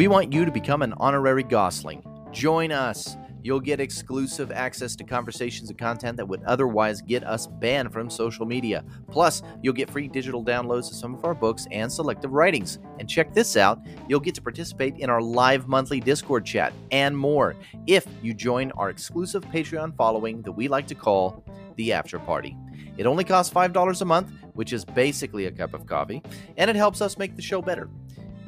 We want you to become an honorary Gossling. Join us. You'll get exclusive access to conversations and content that would otherwise get us banned from social media. Plus, you'll get free digital downloads of some of our books and selective writings. And check this out you'll get to participate in our live monthly Discord chat and more if you join our exclusive Patreon following that we like to call the After Party. It only costs $5 a month, which is basically a cup of coffee, and it helps us make the show better.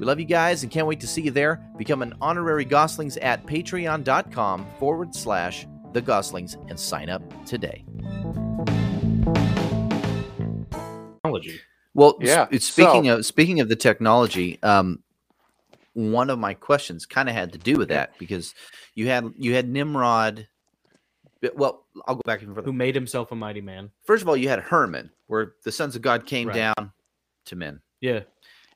We love you guys and can't wait to see you there. Become an honorary Gosslings at patreon.com forward slash the Gosslings and sign up today. Technology. Well, Yeah, yeah. Speaking so- of speaking of the technology, um, one of my questions kind of had to do with that because you had you had Nimrod. Well, I'll go back even further. Who made himself a mighty man? First of all, you had Hermon, where the sons of God came Right. down to men, Yeah.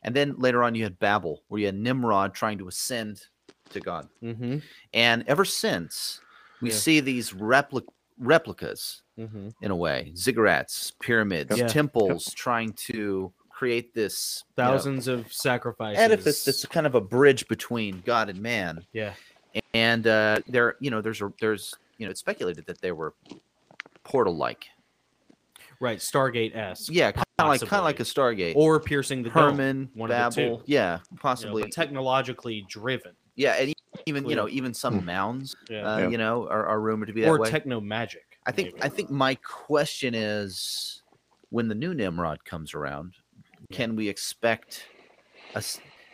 And then later on you had Babel, where you had Nimrod trying to ascend to God. Mm-hmm. And ever since, we Yeah. see these repli- replicas Mm-hmm. in a way, ziggurats, pyramids, Yeah. temples, trying to create this you know, Thousands of sacrifices. edifice that's kind of a bridge between God and man. Yeah. And uh, there, you know, there's a, there's you know, it's speculated that they were portal-like. Right. Stargate esque. Yeah, kind of like kind of like a Stargate. Or piercing the dome. Hermon, one of the Babel, two. yeah, you know, possibly. technologically driven. yeah, and even you know, even some mounds, Yeah. uh, Yeah. you know, are, are rumored to be that or way. techno magic. I think I think my question is when the new Nimrod comes around, can we expect a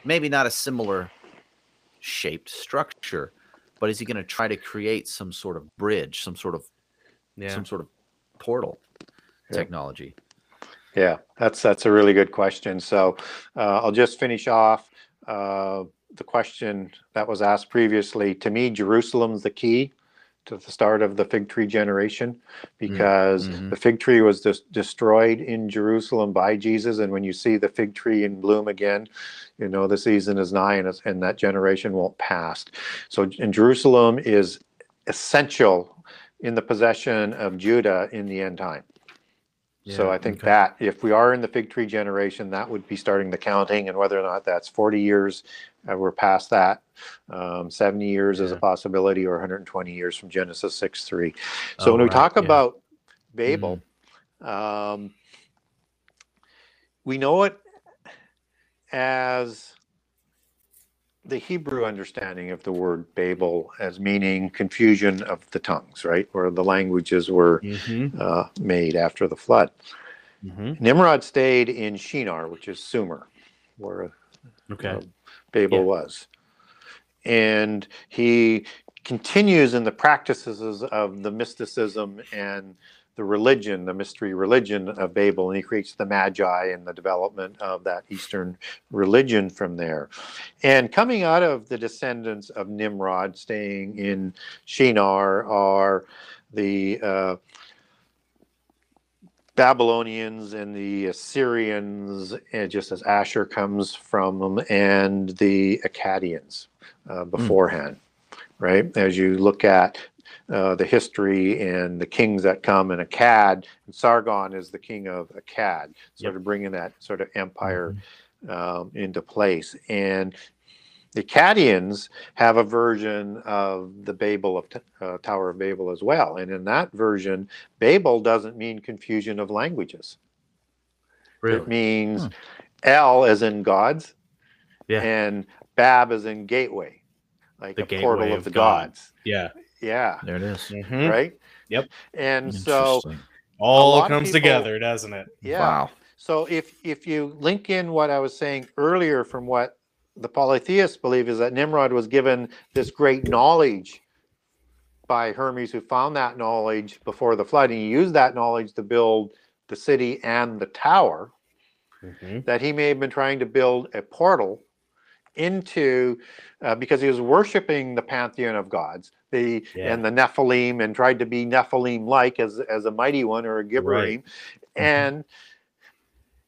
maybe not a similar shaped structure, but is he going to try to create some sort of bridge, some sort of yeah. some sort of portal Yeah. technology? Yeah, that's that's a really good question. So uh, I'll just finish off uh, the question that was asked previously. To me, Jerusalem's the key to the start of the fig tree generation because mhm. the fig tree was des- destroyed in Jerusalem by Jesus. And when you see the fig tree in bloom again, you know the season is nigh and, it's, and that generation won't pass. So, and Jerusalem is essential in the possession of Judah in the end time. So I think okay. that if we are in the fig tree generation, that would be starting the counting, and whether or not that's 40 years, uh, we're past that. Um, 70 years is a possibility, or 120 years from Genesis 6 3. So Oh, when we right, talk yeah. about Babel, um, we know it as the Hebrew understanding of the word Babel as meaning confusion of the tongues, right? Where the languages were Mm-hmm. uh, made after the flood. Mm-hmm. Nimrod stayed in Shinar, which is Sumer, where Okay. uh, Babel Yeah. was. And he continues in the practices of the mysticism and the religion, the mystery religion of Babel, and he creates the Magi and the development of that Eastern religion from there. And coming out of the descendants of Nimrod, staying in Shinar, are the uh, Babylonians and the Assyrians, and just as Asshur comes from them, and the Akkadians uh, beforehand, right? As you look at uh, the history and the kings that come, and Akkad, and Sargon is the king of Akkad, sort of bringing that sort of empire um, into place. And the Akkadians have a version of the Babel of uh, Tower of Babel as well, and in that version, Babel doesn't mean confusion of languages. It means L as in gods, Yeah. and Bab as in gateway, like The a portal of, of the God. gods. Yeah. Yeah, There it is. Mhm. right. Yep. And so, All comes people- together, doesn't it? yeah. Wow. So if if you link in what I was saying earlier from what the polytheists believe is that Nimrod was given this great knowledge by Hermes, who found that knowledge before the flood, and he used that knowledge to build the city and the tower. Mhm. That he may have been trying to build a portal into uh, because he was worshiping the pantheon of gods, the Yeah. and the Nephilim, and tried to be Nephilim like as as a mighty one or a Gibborim, mm-hmm. and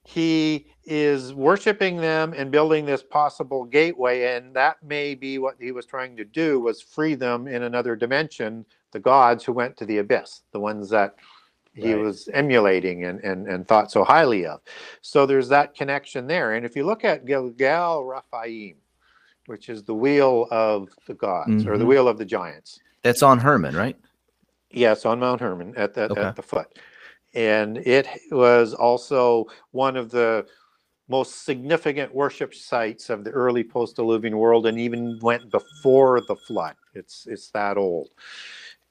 he is worshiping them and building this possible gateway and that may be what he was trying to do was free them in another dimension the gods who went to the abyss the ones that he Right. was emulating and, and, and thought so highly of. So there's that connection there. And if you look at Gilgal Rephaim which is the wheel of the gods or the Mhm. wheel of the giants. That's on Hermon, right? Yes, on Mount Hermon at the Okay. at the foot, and it was also one of the most significant worship sites of the early post-diluvian world, and even went before the flood. It's it's that old,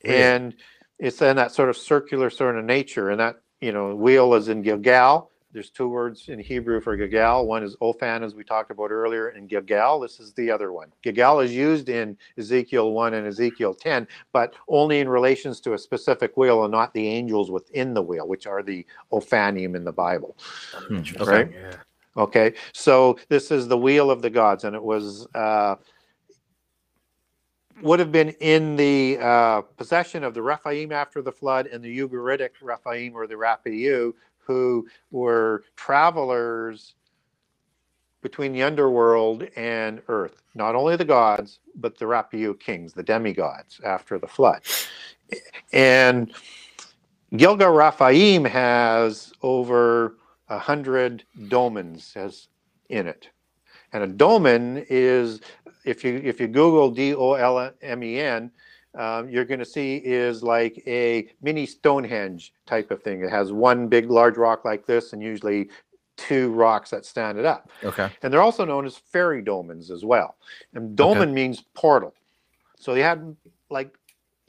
Really? and it's in that sort of circular sort of nature. And that you know, wheel is in Gilgal. There's two words in Hebrew for Gilgal. One is Ophan, as we talked about earlier, and Gilgal. This is the other one. Gilgal is used in Ezekiel 1 and Ezekiel 10, but only in relations to a specific wheel and not the angels within the wheel, which are the Ophanim in the Bible. Hmm, Interesting, Right? Yeah. Okay, so this is the wheel of the gods, and it was uh, would have been in the uh, possession of the Rephaim after the flood, and the Ugaritic Rephaim or the Rapiu, who were travelers between the underworld and earth. Not only the gods, but the Rapiu kings, the demigods after the flood. And Gilgal Rephaim has over a hundred dolmens as in it. And a dolmen is if you if you Google D O L M E N, um, you're going to see is like a mini Stonehenge type of thing. It has one big large rock like this, and usually two rocks that stand it up. Okay. And they're also known as fairy dolmens as well. And dolmen means portal. So they had like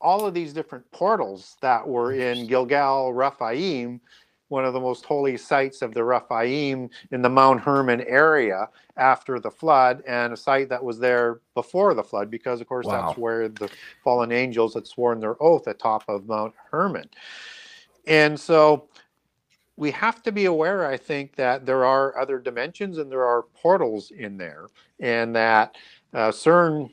all of these different portals that were in Gilgal Rephaim, one of the most holy sites of the Rephaim in the Mount Hermon area after the flood, and a site that was there before the flood, because of course Wow. that's where the fallen angels had sworn their oath atop of Mount Hermon. And so we have to be aware, I think, that there are other dimensions and there are portals in there, and that uh, CERN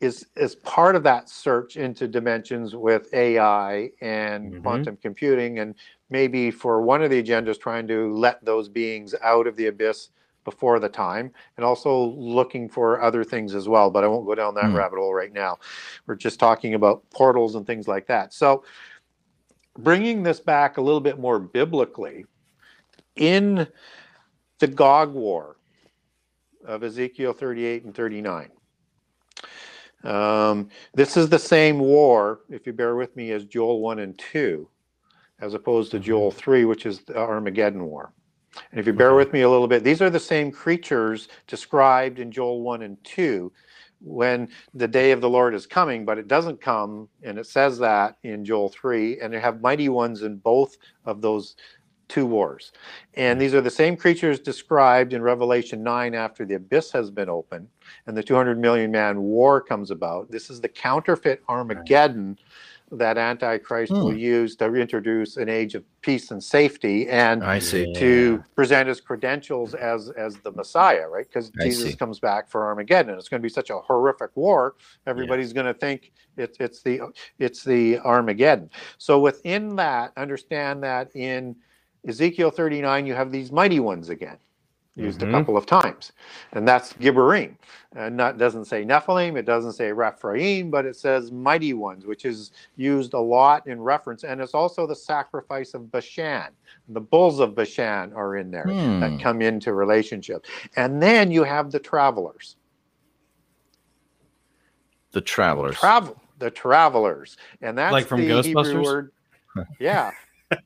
is is part of that search into dimensions with AI and Mhm. quantum computing, and maybe for one of the agendas, trying to let those beings out of the abyss before the time, and also looking for other things as well. But I won't go down that Hmm. rabbit hole right now. We're just talking about portals and things like that. So bringing this back a little bit more biblically, in the Gog War of Ezekiel 38 and 39. Um, this is the same war, if you bear with me, as Joel 1 and 2, as opposed to Joel mm-hmm. 3, which is the Armageddon War. And if you bear with me a little bit, these are the same creatures described in Joel 1 and 2 when the day of the Lord is coming, but it doesn't come, and it says that in Joel 3, and they have mighty ones in both of those two wars. And these are the same creatures described in Revelation 9 after the abyss has been opened and the 200 million man war comes about. This is the counterfeit Armageddon that Antichrist will Hmm. use to introduce an age of peace and safety and I see. to present his credentials as as the Messiah, right? Because Jesus see. comes back for Armageddon. And It's going to be such a horrific war. Everybody's going to think it's it's the it's the Armageddon. So within that, understand that in Ezekiel 39, you have these mighty ones again, used Mhm. a couple of times, and that's Gibborim. And not doesn't say Nephilim, it doesn't say Rephaim, but it says mighty ones, which is used a lot in reference, and it's also the sacrifice of Bashan. The bulls of Bashan are in there Hmm. that come into relationship, and then you have the travelers. The travelers. travel the travelers and that's Like from the hebrew Ghostbusters? word yeah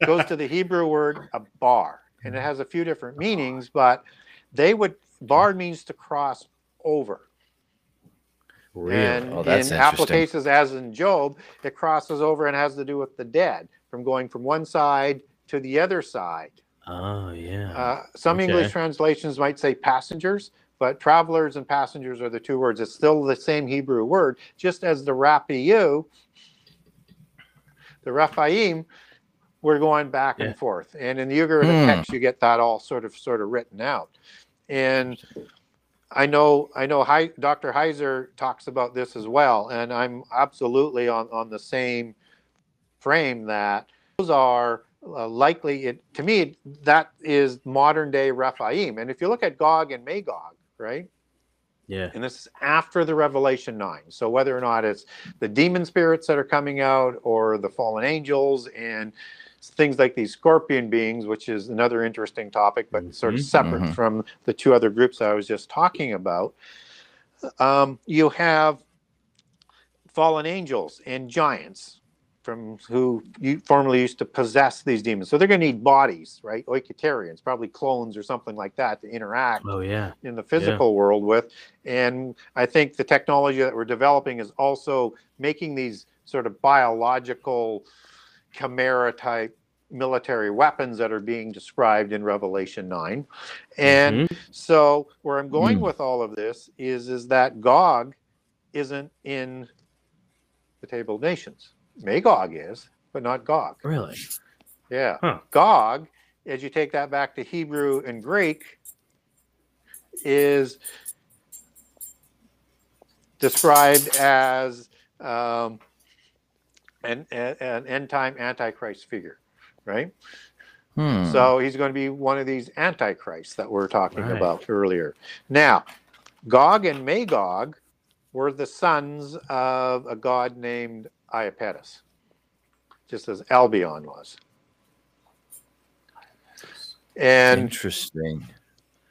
goes to the hebrew word a bar and it has a few different meanings but they would bar means to cross over Really? and Oh, that's in applications as in job it crosses over and has to do with the dead from going from one side to the other side oh yeah. uh, some Okay. English translations might say passengers, but travelers and passengers are the two words. It's still the same Hebrew word, just as the Rapiu, the Rephaim, we're going back Yeah. and forth. And in the Ugaritic Hmm. text, you get that all sort of sort of written out. And I know I know Hei- Dr. Heiser talks about this as well, and I'm absolutely on, on the same frame that those are uh, likely it, to me that is modern day Rephaim. And if you look at Gog and Magog, right? yeah. And this is after the Revelation 9. So whether or not it's the demon spirits that are coming out or the fallen angels and things like these scorpion beings, which is another interesting topic, but sort of separate mhm. from the two other groups I was just talking about. um, you have fallen angels and giants from who you formerly used to possess these demons. So they're going to need bodies, right? Oiketerions, probably clones or something like that to interact Oh yeah. in the physical world with. And I think the technology that we're developing is also making these sort of biological chimera type military weapons that are being described in Revelation 9. And Mhm. so where I'm going Hmm. with all of this is is that Gog isn't in the table of nations. Magog is, but not Gog. really. Yeah. Huh. Gog, as you take that back to Hebrew and Greek, is described as um, an, an, end time antichrist figure, right? Hmm. So he's going to be one of these antichrists that we're talking Right. about earlier. Now, Gog and Magog were the sons of a god named Iapetus, just as Albion was. And Interesting.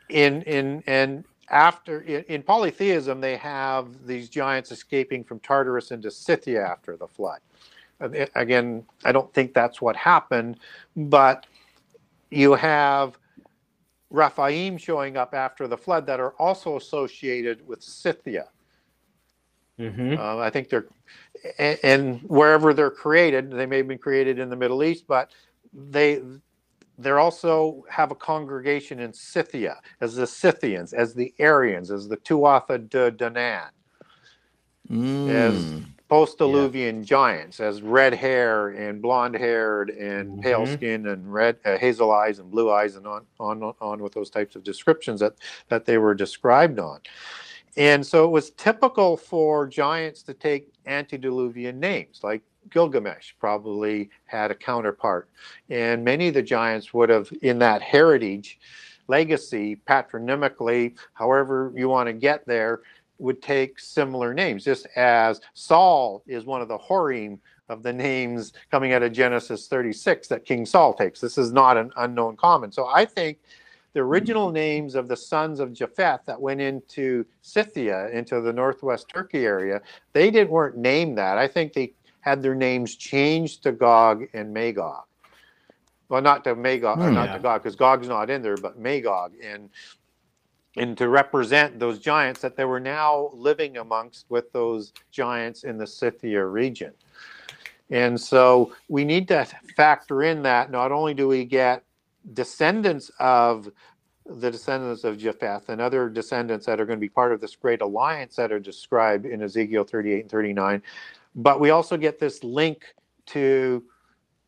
in in and after in, in polytheism they have these giants escaping from Tartarus into Scythia after the flood. Again, I don't think that's what happened, but you have Rephaim showing up after the flood that are also associated with Scythia. Mm-hmm. Uh, I think they're, and, and wherever they're created, they may have been created in the Middle East, but they they're also have a congregation in Scythia as the Scythians, as the Aryans, as the Tuatha De Danann, Mm. post-Diluvian giants, as red hair and blonde-haired and pale Mhm. skin and red uh, hazel eyes and blue eyes and on on on with those types of descriptions that that they were described on. And so it was typical for giants to take antediluvian names, like Gilgamesh probably had a counterpart. And many of the giants would have, in that heritage legacy, patronymically, however you want to get there, would take similar names, just as Saul is one of the Horim of the names coming out of Genesis 36 that King Saul takes. This is not an unknown common. So I think the original names of the sons of Japheth that went into Scythia, into the northwest Turkey area, they didn't weren't named that. I think they had their names changed to Gog and Magog. Well, not to Magog, Hmm. not Yeah. to Gog, because Gog's not in there, but Magog, and and to represent those giants that they were now living amongst with those giants in the Scythia region. And so we need to factor in that not only do we get descendants of the descendants of Japheth and other descendants that are going to be part of this great alliance that are described in Ezekiel 38 and 39, but we also get this link to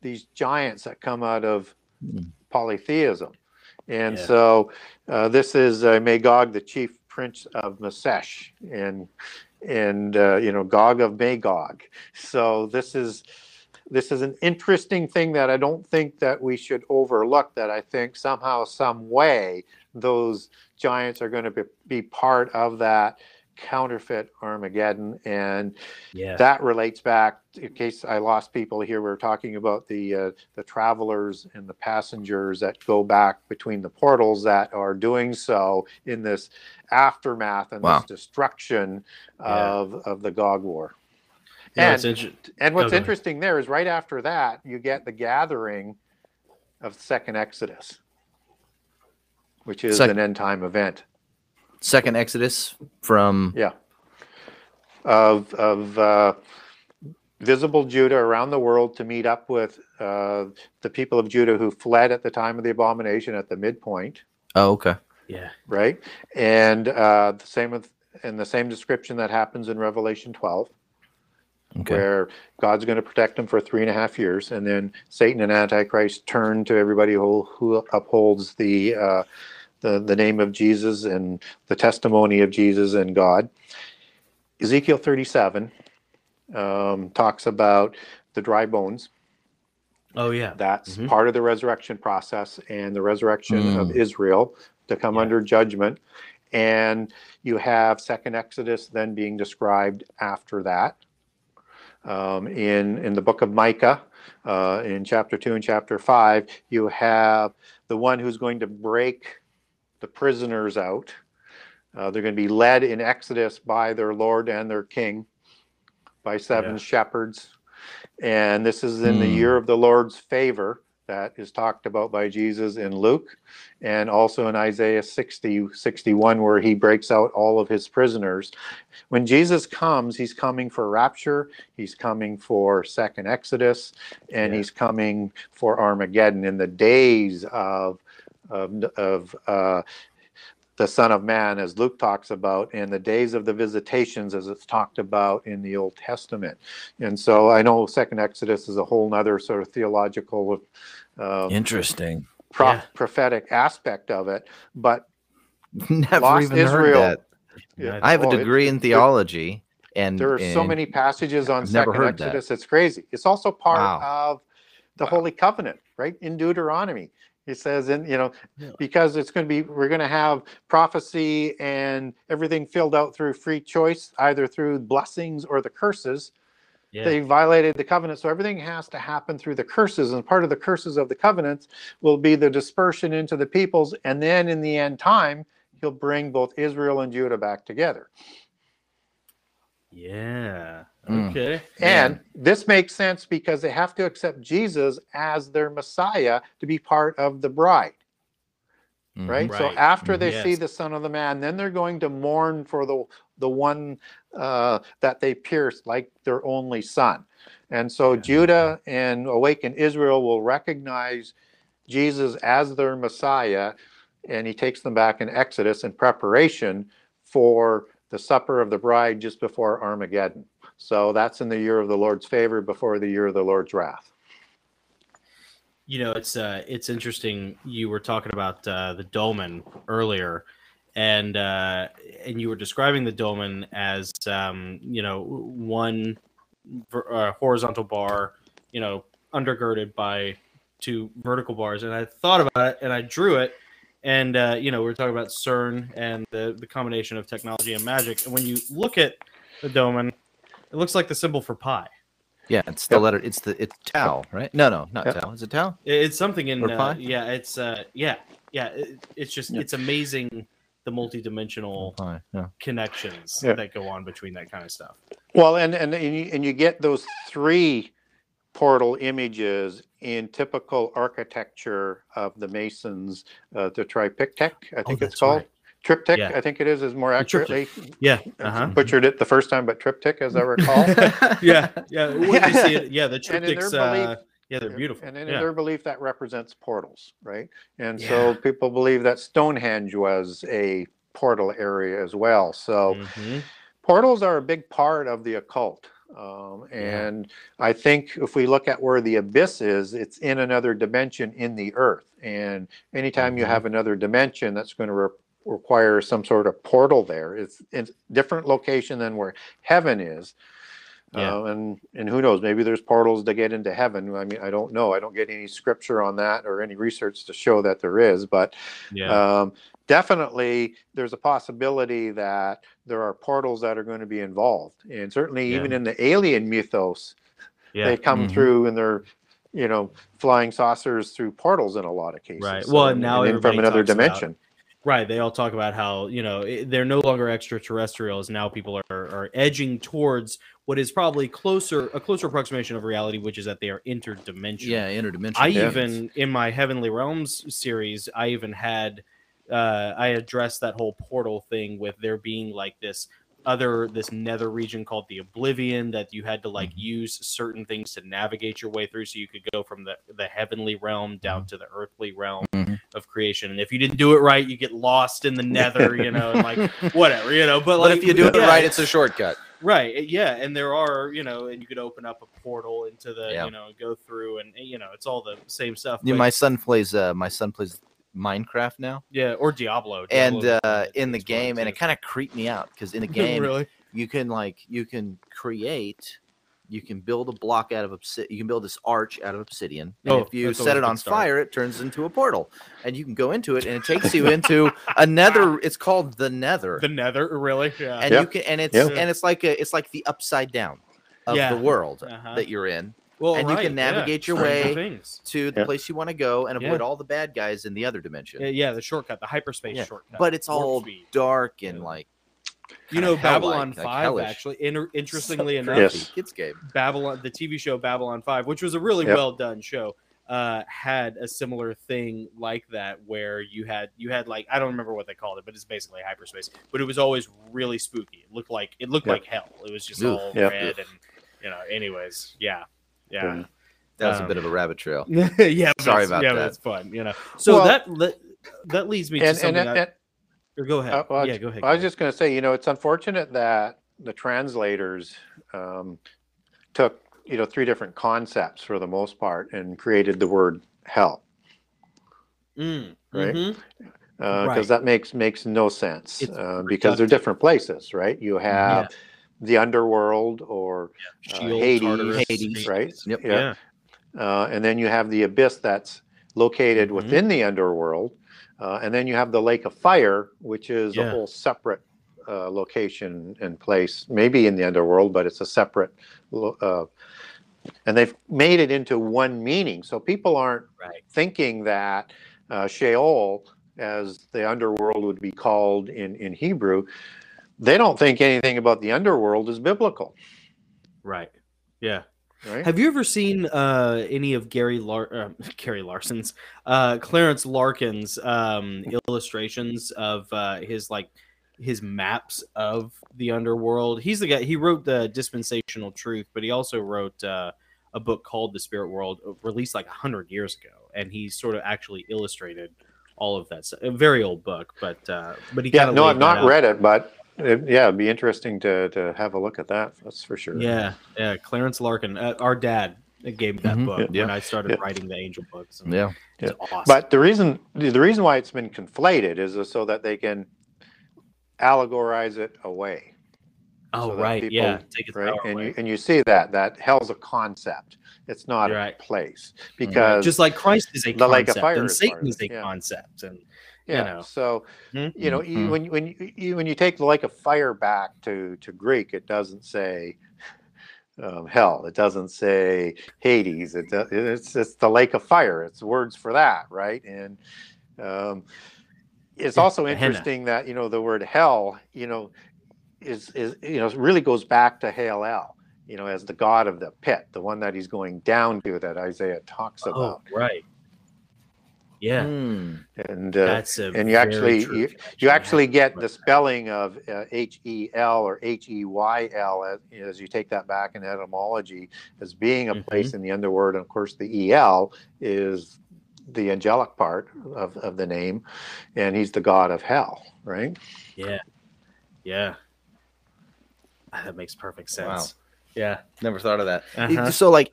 these giants that come out of Hmm. polytheism. And Yeah. so uh, this is uh, Magog, the chief prince of Meshech, and and uh, you know Gog of Magog. So this is this is an interesting thing that I don't think that we should overlook. That I think somehow, some way, those giants are going to be, be part of that counterfeit Armageddon, and Yeah. that relates back. In case I lost people here, we were talking about the uh, the travelers and the passengers that go back between the portals that are doing so in this aftermath and Wow. this destruction Yeah. of of the Gog War. No, and inter- and what's go interesting there is right after that you get the gathering of Second Exodus, which is Sec- an end time event. Second Exodus from Yeah. Of of uh, visible Judah around the world to meet up with uh, the people of Judah who fled at the time of the abomination at the midpoint, oh okay yeah. right? And uh, the same with and the same description that happens in Revelation 12, okay where God's going to protect them for three and a half years, and then Satan and Antichrist turn to everybody who who upholds the uh, the the name of Jesus and the testimony of Jesus and God. Ezekiel 37 um, talks about the dry bones. Oh yeah. That's Mhm. part of the resurrection process and the resurrection of Mm. Israel to come Yeah. under judgment. And you have Second Exodus then being described after that. Um, in in the book of Micah, uh, in chapter two and chapter five, you have the one who's going to break the prisoners out Uh, they're going to be led in Exodus by their Lord and their King, by seven Yeah. shepherds. And this is in the Hmm. year of the Lord's favor that is talked about by Jesus in Luke and also in Isaiah 60, 61, where he breaks out all of his prisoners. When Jesus comes, he's coming for rapture, he's coming for second Exodus, and Yeah. he's coming for Armageddon in the days of of, of uh, the Son of Man, as Luke talks about, and the days of the visitations, as it's talked about in the Old Testament. And so I know Second Exodus is a whole other sort of theological, uh, Interesting. pro- Yeah. prophetic aspect of it, but Never Lost even Israel. heard that. Yeah, I have a Oh, it- degree in it- theology, and there are so many passages on I've Second heard that. Exodus. It's crazy. It's also part Wow. of the Holy Covenant, right? In Deuteronomy. It says, and you know, Yeah. because it's going to be, we're going to have prophecy and everything filled out through free choice, either through blessings or the curses. yeah. They violated the covenant, so everything has to happen through the curses. And part of the curses of the covenants will be the dispersion into the peoples, and then in the end time, he'll bring both Israel and Judah back together. Yeah. Mm. Okay. And this makes sense because they have to accept Jesus as their Messiah to be part of the bride, Mhm. right? So after they Mhm. see the Son of the Man, then they're going to mourn for the the one uh, that they pierced, like their only son. And so Yeah. Judah and awakened Israel will recognize Jesus as their Messiah, and he takes them back in Exodus in preparation for the supper of the bride just before Armageddon. So that's in the year of the Lord's favor before the year of the Lord's wrath. You know, it's uh, it's interesting. You were talking about uh, the dolmen earlier, and uh, and you were describing the dolmen as um, you know one uh, horizontal bar, you know, undergirded by two vertical bars. And I thought about it, and I drew it. And uh, you know, we are talking about CERN and the the combination of technology and magic. And when you look at the dolmen, it looks like the symbol for pi. Yeah, it's the Yep. letter. It's the it's Tau, right? No, no, not Yep. Tau. Is it Tau? It's something in Or uh, pi? yeah, it's uh yeah, yeah, it, it's just Yeah. it's amazing the multi-dimensional Pi, yeah. connections Yeah. that go on between that kind of stuff. Well, and and and you, and you get those three portal images in typical architecture of the Masons, uh, the triptych, I think it's called. right. Triptych, Yeah. I think it is, is more accurately. Yeah. Uh-huh. Butchered it the first time, but triptych, as I recall. yeah, yeah. See it, yeah, the And in their triptychs, uh, yeah, they're beautiful. And in yeah. their belief, that represents portals, right? And Yeah. so people believe that Stonehenge was a portal area as well. So Mhm. portals are a big part of the occult. Um, Yeah. and I think if we look at where the abyss is, it's in another dimension in the earth. And anytime you Mhm. have another dimension, that's going to re- require some sort of portal there. It's in different location than where heaven is. Yeah. Uh, and and who knows? Maybe there's portals to get into heaven. I mean, I don't know. I don't get any scripture on that or any research to show that there is. But Yeah. um, definitely there's a possibility that there are portals that are going to be involved and certainly Yeah. even in the alien mythos yeah. they come Mhm. through and they're you know flying saucers through portals in a lot of cases Right. Well, and- now and from another talks about- dimension Right. They all talk about how, you know, they're no longer extraterrestrials. Now people are, are edging towards what is probably closer, a closer approximation of reality, which is that they are interdimensional. Yeah, interdimensional. I yeah. even in my Heavenly Realms series, I even had uh I addressed that whole portal thing with there being like this other this nether region called the Oblivion that you had to like Mhm. use certain things to navigate your way through so you could go from the the heavenly realm down to the earthly realm Mhm. of creation. And if you didn't do it right, you get lost in the nether, you know, and like whatever, you know. But, But like if you do it yeah, right, it's a shortcut. Right. Yeah, and there are, you know, and you could open up a portal into the, Yeah. you know, go through, and you know, it's all the same stuff. Yeah, my son plays. Uh, my son plays Minecraft now, yeah, or Diablo. and uh, in the It's fun, game, and it kind of creeped me out because in the game really, you can like you can create, you can build a block out of obsidian. You can build this arch out of obsidian, and Oh, if you set it on start. fire, it turns into a portal, and you can go into it, and it takes you into another. It's called the Nether. the Nether, really, yeah, and Yeah. you can and it's Yeah. and it's like a it's like the upside down of Yeah. the world Uh-huh. that you're in Well, and you can right, yeah, navigate your way to the Yeah. place you want to go and avoid Yeah. all the bad guys in the other dimension. Yeah, yeah, the shortcut, the hyperspace Yeah, shortcut. but it's all speed. dark and Yeah. like You know, Babylon like Five hellish. actually. Inter- interestingly enough, Yes. kids game. Babylon, the TV show Babylon Five, which was a really Yep. well done show, uh, had a similar thing like that where you had you had like I don't remember what they called it, but it's basically hyperspace. But it was always really spooky. It looked like it looked Yep. like hell. It was just Oof. all Yep. red and you know. Anyways, yeah, yeah. Yeah. That was a Um, bit of a rabbit trail. yeah, Sorry it's- about yeah, but that. it's fun, you know. So Well- that that that leads me to And, and, something. and, I, or go ahead. Uh, well, yeah, go ahead. I was just going to say, you know, it's unfortunate that the translators um, took, you know, three different concepts for the most part and created the word hell, Mm, right? mhm. because Right. that makes makes no sense uh, because they're different places, right? You have the underworld or uh, Hades, Tartarus, Hades. right? Yep. Yeah. Uh, and then you have the abyss that's located Mhm. within the underworld. Uh, and then you have the lake of fire, which is Yeah. a whole separate uh, location and place, maybe in the underworld, but it's a separate. Uh, and they've made it into one meaning. So people aren't Right. thinking that uh, Sheol, as the underworld would be called in, in Hebrew, they don't think anything about the underworld is biblical, Right. Yeah. right? Have you ever seen uh, any of Gary Lar- uh, Gary Larson's uh, Clarence Larkin's um, illustrations of uh, his like his maps of the underworld? He's the guy. He wrote the Dispensational Truth, but he also wrote uh, a book called The Spirit World, uh, released like hundred years ago, and he sort of actually illustrated all of that. stuff. A very old book, but uh, but he yeah, kinda no, I've not out. read it, but it, yeah, it'd be interesting to, to have a look at that. That's for sure. Yeah, yeah. Clarence Larkin, uh, our dad gave me that Mhm. book Yeah. when I started Yeah. writing the Angel books. and Yeah. It's awesome. But the reason the reason why it's been conflated is so that they can allegorize it away. oh so right, people- yeah, take its right and away. you and you see that that hell's a concept it's not You're a right. place because just like Christ is a the lake of concept fire and is part Satan is a yeah. concept, and yeah know. so Mhm. you know you, Mhm. when when you, you when you take the lake of fire back to to greek it doesn't say um, hell it doesn't say hades it, it's it's the lake of fire it's words for that right and um, it's also interesting that you know the word hell you know is is you know really goes back to Hail El, you know, as the god of the pit, the one that he's going down to that Isaiah talks oh about. right, yeah, Hmm. And uh, that's a and you actually you, you actually get the spelling of uh, H E L or H E Y L as, as you take that back in etymology as being a Mhm. place in the underworld. And of course, the E L is the angelic part of, of the name, and he's the god of hell, right? yeah, yeah, Ah, that makes perfect sense. Wow. Yeah, Never thought of that. Uh-huh. So, like,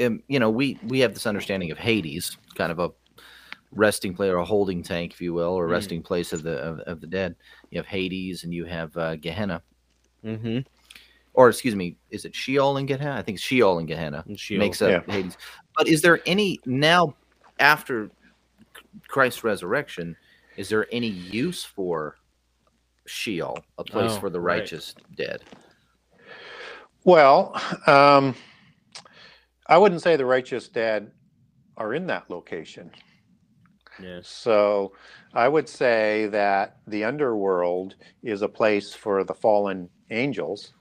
um, you know, we we have this understanding of Hades, kind of a resting place or a holding tank, if you will, or a Mm. resting place of the of, of the dead. You have Hades, and you have uh, Gehenna, mm-hmm. or excuse me, is it Sheol and Gehenna? I think Sheol and Gehenna makes up Hades. But is there any now after Christ's resurrection? Is there any use for Sheol, a place Oh, for the right. righteous dead? Well, um, I wouldn't say the righteous dead are in that location. Yes. So I would say that the underworld is a place for the fallen angels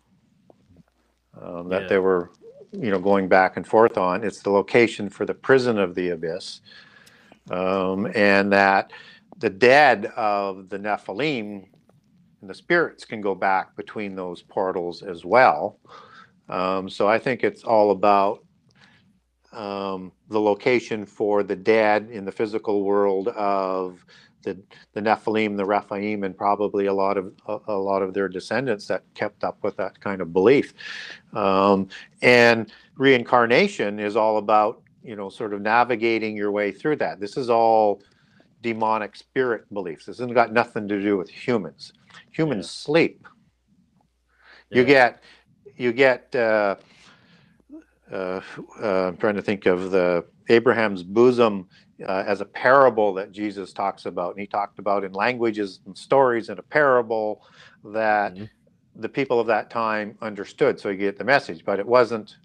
um, that Yeah. they were, you know, going back and forth on. It's the location for the prison of the abyss, um, and that the dead of the Nephilim and the spirits can go back between those portals as well. Um, so I think it's all about um, the location for the dead in the physical world of the the Nephilim, the Rephaim, and probably a lot of a, a lot of their descendants that kept up with that kind of belief. Um, and reincarnation is all about you know sort of navigating your way through that. This is all demonic spirit beliefs. This has got nothing to do with humans. Humans sleep. You get you get. Uh, uh, uh, I'm trying to think of the Abraham's bosom uh, as a parable that Jesus talks about, and he talked about in languages and stories in a parable that Mhm. the people of that time understood. So you get the message, but it wasn't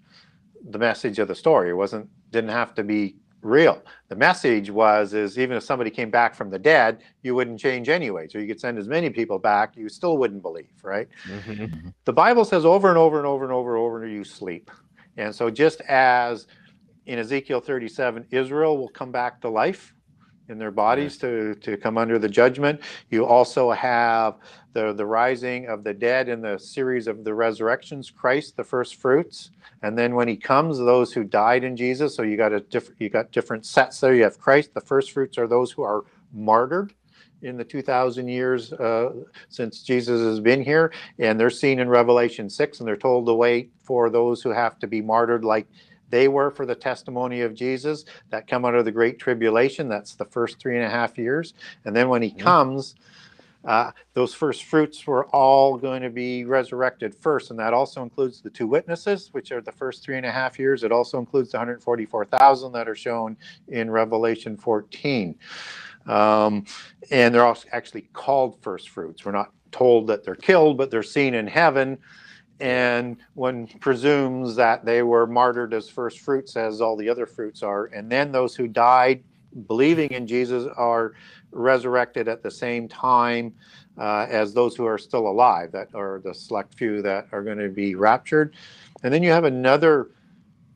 the message of the story. It wasn't didn't have to be real. The message was is even if somebody came back from the dead, you wouldn't change anyway. So you could send as many people back, you still wouldn't believe, right? Mhm. The Bible says over and over and over and over and over you sleep. And so just as in Ezekiel 37, Israel will come back to life in their bodies to, to come under the judgment. You also have the, the rising of the dead in the series of the resurrections, Christ, the first fruits. And then when he comes, those who died in Jesus. So you got a different you got different sets there. You have Christ, the first fruits are those who are martyred in the 2000 years uh, since Jesus has been here. And they're seen in Revelation 6, and they're told to wait for those who have to be martyred like they were for the testimony of Jesus that come out of the Great Tribulation. That's the first three and a half years. And then when he Mhm. comes, uh, those first fruits were all going to be resurrected first. And that also includes the two witnesses, which are the first three and a half years. It also includes the 144,000 that are shown in Revelation 14. Um, and they're also actually called first fruits. We're not told that they're killed, but they're seen in heaven. And one presumes that they were martyred as first fruits, as all the other fruits are. And then those who died believing in Jesus are resurrected at the same time uh, as those who are still alive, that are the select few that are going to be raptured. And then you have another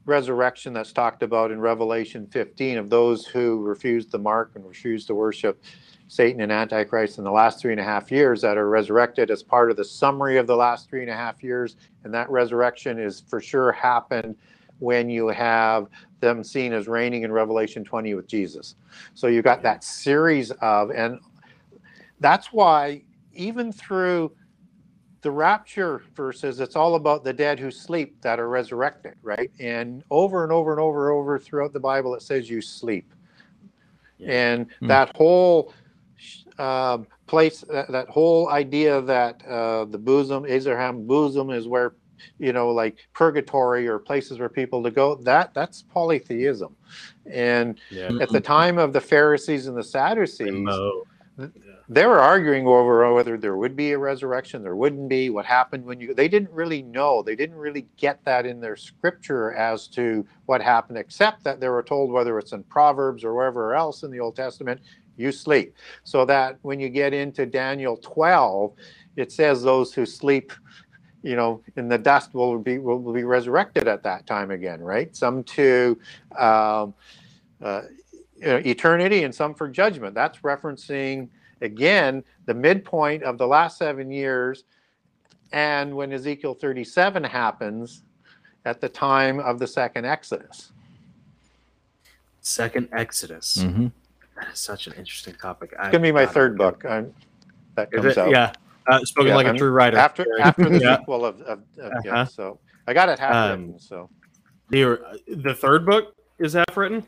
resurrection that's talked about in Revelation 15 of those who refused the mark and refused to worship Satan and Antichrist in the last three and a half years that are resurrected as part of the summary of the last three and a half years. And that resurrection is for sure happened when you have them seen as reigning in Revelation 20 with Jesus. So you've got that series of, and that's why even through the rapture verses, it's all about the dead who sleep that are resurrected, right? And over and over and over and over throughout the Bible, it says you sleep. Yeah. And Hmm. that whole um, place, that, that whole idea that uh, the bosom, Abraham bosom, is where you know, like purgatory or places where people to go. That that's polytheism. And Yeah. at the time of the Pharisees and the Sadducees, Mo. They were arguing over whether there would be a resurrection, there wouldn't be, what happened when you. They didn't really know. They didn't really get that in their scripture as to what happened, except that they were told whether it's in Proverbs or wherever else in the Old Testament, you sleep. So that when you get into Daniel 12, it says those who sleep you know, in the dust will be will be resurrected at that time again, right? Some to um, uh, eternity, and some for judgment. That's referencing again the midpoint of the last seven years, and when Ezekiel 37 happens, at the time of the second Exodus. Second Exodus. Mm-hmm. That is such an interesting topic. It's gonna be my third book. I'm, that Is comes it? out Yeah. Uh, spoken Yeah, like a I'm- true writer. after after the Yeah. sequel of, of, of yeah. Uh-huh. So I got it half Um, written. So The, the third book is half written.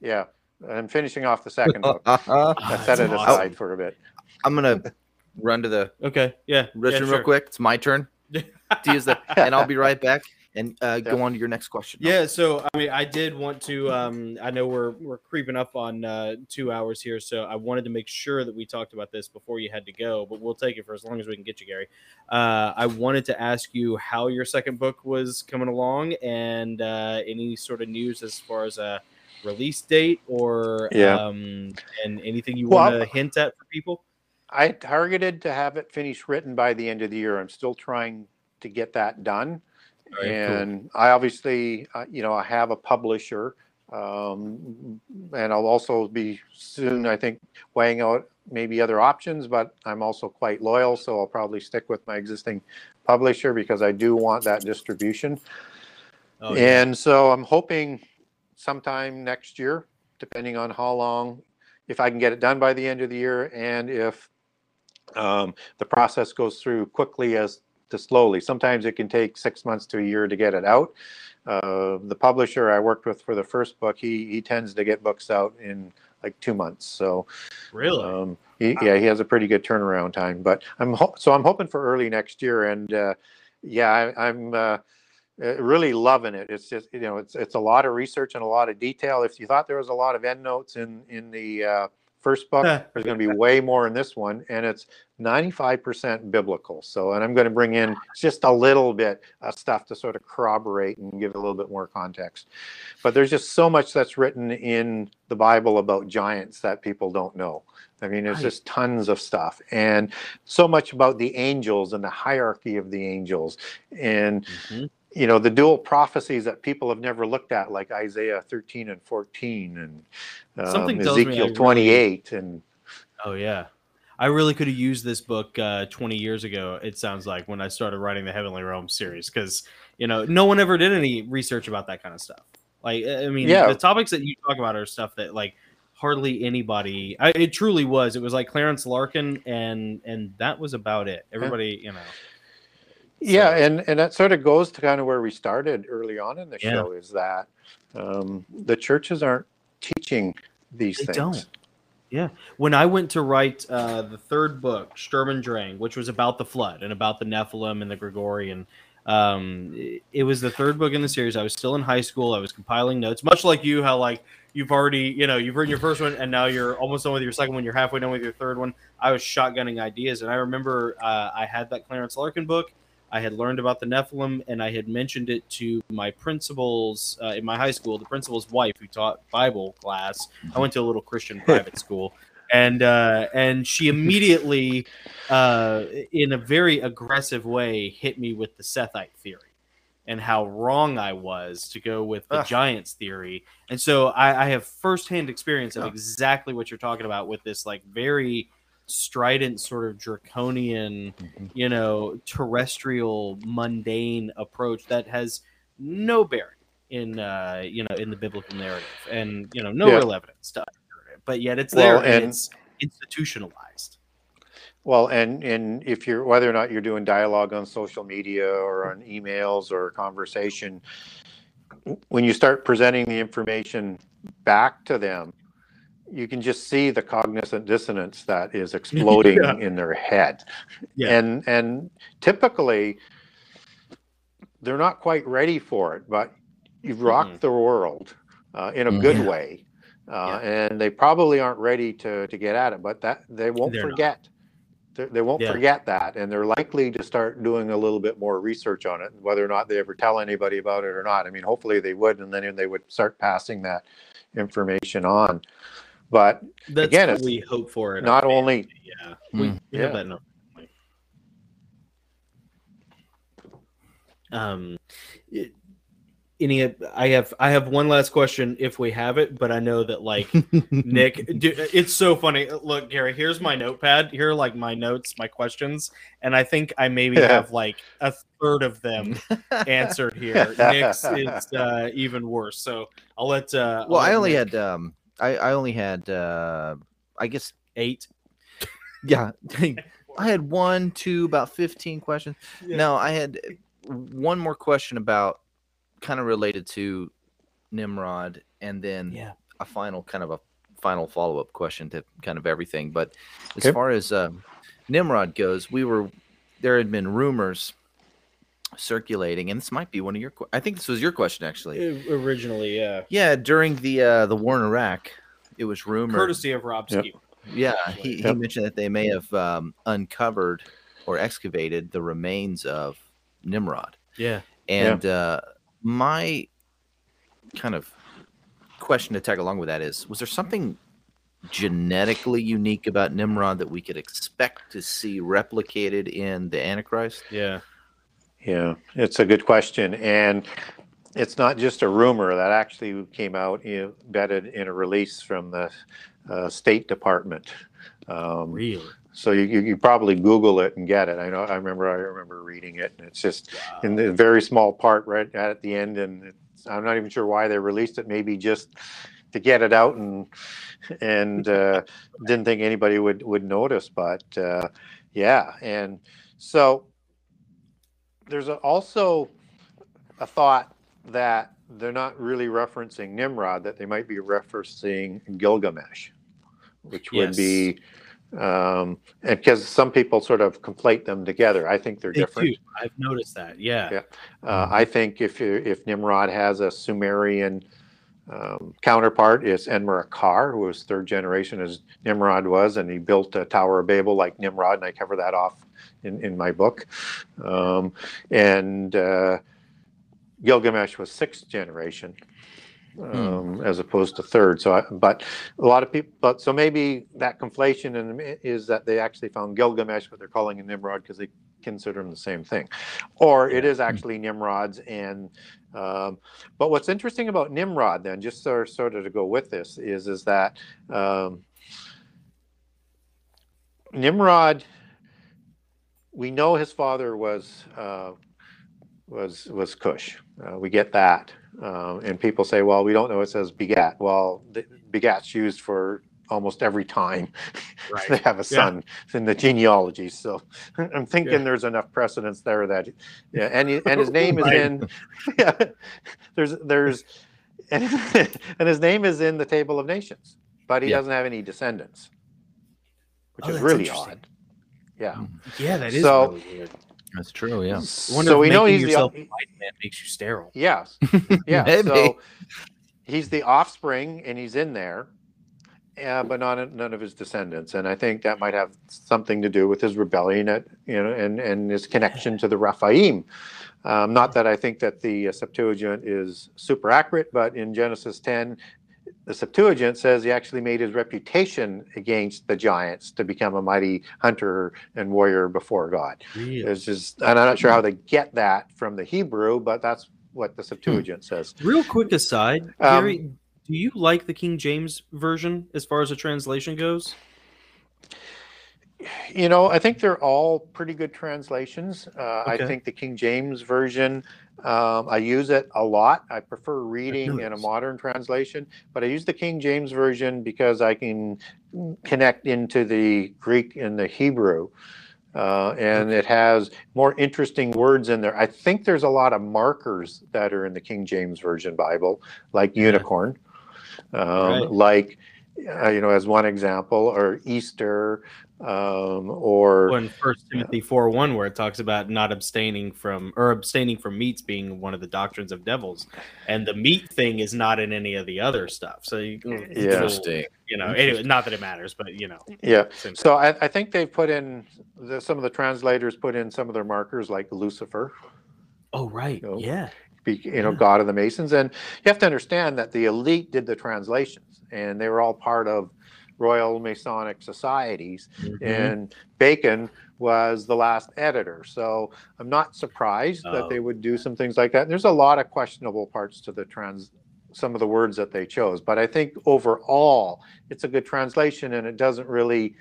yeah, I'm finishing off the second book. Uh, I set That's it awesome. aside for a bit. I'm gonna run to the Okay. Yeah. restroom yeah, real quick. It's my turn to use the, and I'll be right back and uh, go on to your next question. Yeah, so I mean, I did want to. Um, I know we're we're creeping up on uh, two hours here, so I wanted to make sure that we talked about this before you had to go. But we'll take it for as long as we can get you, Gary. Uh, I wanted to ask you how your second book was coming along, and uh, any sort of news as far as a release date or Yeah. um, and anything you Well, want to hint at for people. I targeted to have it finished written by the end of the year. I'm still trying to get that done. All right, cool. and I obviously, uh, you know, I have a publisher, um, and I'll also be soon, I think, weighing out maybe other options. But I'm also quite loyal, so I'll probably stick with my existing publisher because I do want that distribution. Oh, yeah. And so I'm hoping sometime next year, depending on how long, if I can get it done by the end of the year, and if um, the process goes through quickly as to slowly. Sometimes it can take six months to a year to get it out. Uh, the publisher I worked with for the first book, he he tends to get books out in like two months. So really. um, he, yeah, he has a pretty good turnaround time. But I'm ho- so I'm hoping for early next year, and uh, yeah, I, I'm uh, really loving it. It's just you know, it's it's a lot of research and a lot of detail. If you thought there was a lot of endnotes in in the uh, first book. There's going to be way more in this one, and it's 95% biblical. So, and I'm going to bring in just a little bit of stuff to sort of corroborate and give a little bit more context. But there's just so much that's written in the Bible about giants that people don't know. I mean, there's just tons of stuff, and so much about the angels and the hierarchy of the angels, and Mhm. You know the dual prophecies that people have never looked at, like Isaiah 13 and 14, and um, Something tells me I Ezekiel really- 28, and Oh yeah. I really could have used this book uh, 20 years ago. It sounds like when I started writing the Heavenly Realm series, because you know no one ever did any research about that kind of stuff. Like I mean, Yeah. the topics that you talk about are stuff that like hardly anybody. I, it truly was. It was like Clarence Larkin, and and that was about it. Everybody, you know. Yeah, and and that sort of goes to kind of where we started early on in the Yeah. show is that um, the churches aren't teaching these They things. don't. Yeah. When I went to write uh, the third book, Sturm und Drang, which was about the flood and about the Nephilim and the Gregorian, um, it, it was the third book in the series. I was still in high school. I was compiling notes, much like you, how like you've already, you know, you've written your first one and now you're almost done with your second one. You're halfway done with your third one. I was shotgunning ideas. And I remember uh, I had that Clarence Larkin book. I had learned about the Nephilim and I had mentioned it to my principal's uh, in my high school, the principal's wife who taught Bible class. I went to a little Christian private school, and uh, and she immediately, uh, in a very aggressive way, hit me with the Sethite theory and how wrong I was to go with the Ugh. giants theory. And so I, I have firsthand experience of exactly what you're talking about with this like very strident sort of draconian Mhm. you know terrestrial mundane approach that has no bearing in uh you know in the biblical narrative and you know no Yeah. real evidence to it but yet it's there Well, and, and- it's institutionalized Well, and and if you're whether or not you're doing dialogue on social media or on emails or conversation, when you start presenting the information back to them, you can just see the cognizant dissonance that is exploding Yeah. in their head. Yeah. And and typically they're not quite ready for it, but you've rocked Mhm. the world uh, in a good Mhm. way. Uh, and they probably aren't ready to, to get at it, but that they won't They're forget. They, they won't Yeah. forget that, and they're likely to start doing a little bit more research on it, whether or not they ever tell anybody about it or not. I mean, hopefully they would, and then they would start passing that information on. But that's Again, what it's we hope for it not only yeah we, Mm. we have Yeah. that note um it- any i have i have one last question if we have it but i know that like Nick, dude, it's so funny. Look, Gary, here's my notepad. Here are like my notes, my questions, and I think I maybe Yeah. have like a third of them answered here. Nick's is uh, even worse. So I'll let. Uh, I'll well, I only Nick- had um, I I only had uh, I guess eight. yeah, I had one, two, about fifteen questions. No, I had one more question about kind of related to Nimrod, and then Yeah. a final kind of a final follow up question to kind of everything. But as Okay. far as um, Nimrod goes, we were there had been rumors circulating, and this might be one of your. I think this was your question actually. Originally, yeah. Yeah, during the uh, the war in Iraq, it was rumored. Courtesy of Rob Yep. Skiba. Yeah, he, he mentioned that they may have um, uncovered or excavated the remains of Nimrod. Yeah. And uh, my kind of question to tag along with that is was there something genetically unique about Nimrod that we could expect to see replicated in the Antichrist? Yeah. Yeah, it's a good question, and it's not just a rumor that actually came out embedded in a release from the uh, State Department. Um, Really. so you, you probably Google it and get it. I know. I remember. I remember reading it, and it's just in the very small part right at the end, and it's, I'm not even sure why they released it. Maybe just to get it out and and uh, didn't think anybody would would notice. But uh, yeah, and so there's a, also a thought that they're not really referencing Nimrod; that they might be referencing Gilgamesh, which would Yes. be um and because some people sort of conflate them together i think they're They different do. I've noticed that. Yeah. Yeah. Uh, I think if if Nimrod has a Sumerian um, counterpart is Enmerkar, who was third generation as Nimrod was, and he built a Tower of Babel like Nimrod, and I cover that off in, in my book. Um, and uh, Gilgamesh was sixth generation, um, as opposed to third. So, I, but a lot of people, but so maybe that conflation in, is that they actually found Gilgamesh, but they're calling him Nimrod because they consider him the same thing, or it is actually Nimrod's. And um, but what's interesting about Nimrod, then, just sort of, sort of to go with this, is is that um, Nimrod. We know his father was uh, was was Cush. Uh, we get that, um, and people say, "Well, we don't know." It says begat. Well, the, begat's used for almost every time Right. they have a son in the genealogy. So I'm thinking Yeah. there's enough precedence there that, yeah, and he, and his name is in. Yeah, there's there's, and, and his name is in the table of nations, but he Yeah. doesn't have any descendants, which Oh, is really odd. Yeah. Yeah, that is So- really weird. That's true. Yeah. So if we know he's the yourself a white man makes you sterile. Yes. Yeah. Maybe. So he's the offspring and he's in there, uh, but not none of his descendants. And I think that might have something to do with his rebellion at, you know, and, and his connection to the Rephaim. Um, not that I think that the uh, Septuagint is super accurate, but in Genesis 10, the Septuagint says he actually made his reputation against the giants to become a mighty hunter and warrior before God. Really? It's just, and I'm not sure how they get that from the Hebrew, but that's what the Septuagint says. Real quick aside, Um, Gary, do you like the King James version as far as the translation goes? You know, I think they're all pretty good translations. Uh, I think the King James version, um, I use it a lot. I prefer reading in a modern translation, but I use the King James version because I can connect into the Greek and the Hebrew. Uh, and it has more interesting words in there. I think there's a lot of markers that are in the King James Version Bible, like unicorn, um, Right. like, uh, you know, as one example, or Easter, um, or Or in First Timothy four one, where it talks about not abstaining from or abstaining from meats being one of the doctrines of devils, and the meat thing is not in any of the other stuff. So you, it's a Interesting. you know, anyway, not that it matters, but you know, yeah. So I, I think they've put in the, some of the translators put in some of their markers, like Lucifer, Oh right, No. yeah, be, you know, Yeah. God of the Masons. And you have to understand that the elite did the translations, and they were all part of Royal Masonic societies. Mhm. And Bacon was the last editor, so I'm not surprised that they Oh. would do some things like that. There's a lot of questionable parts to the trans. Some of the words that they chose, but I think overall it's a good translation and it doesn't really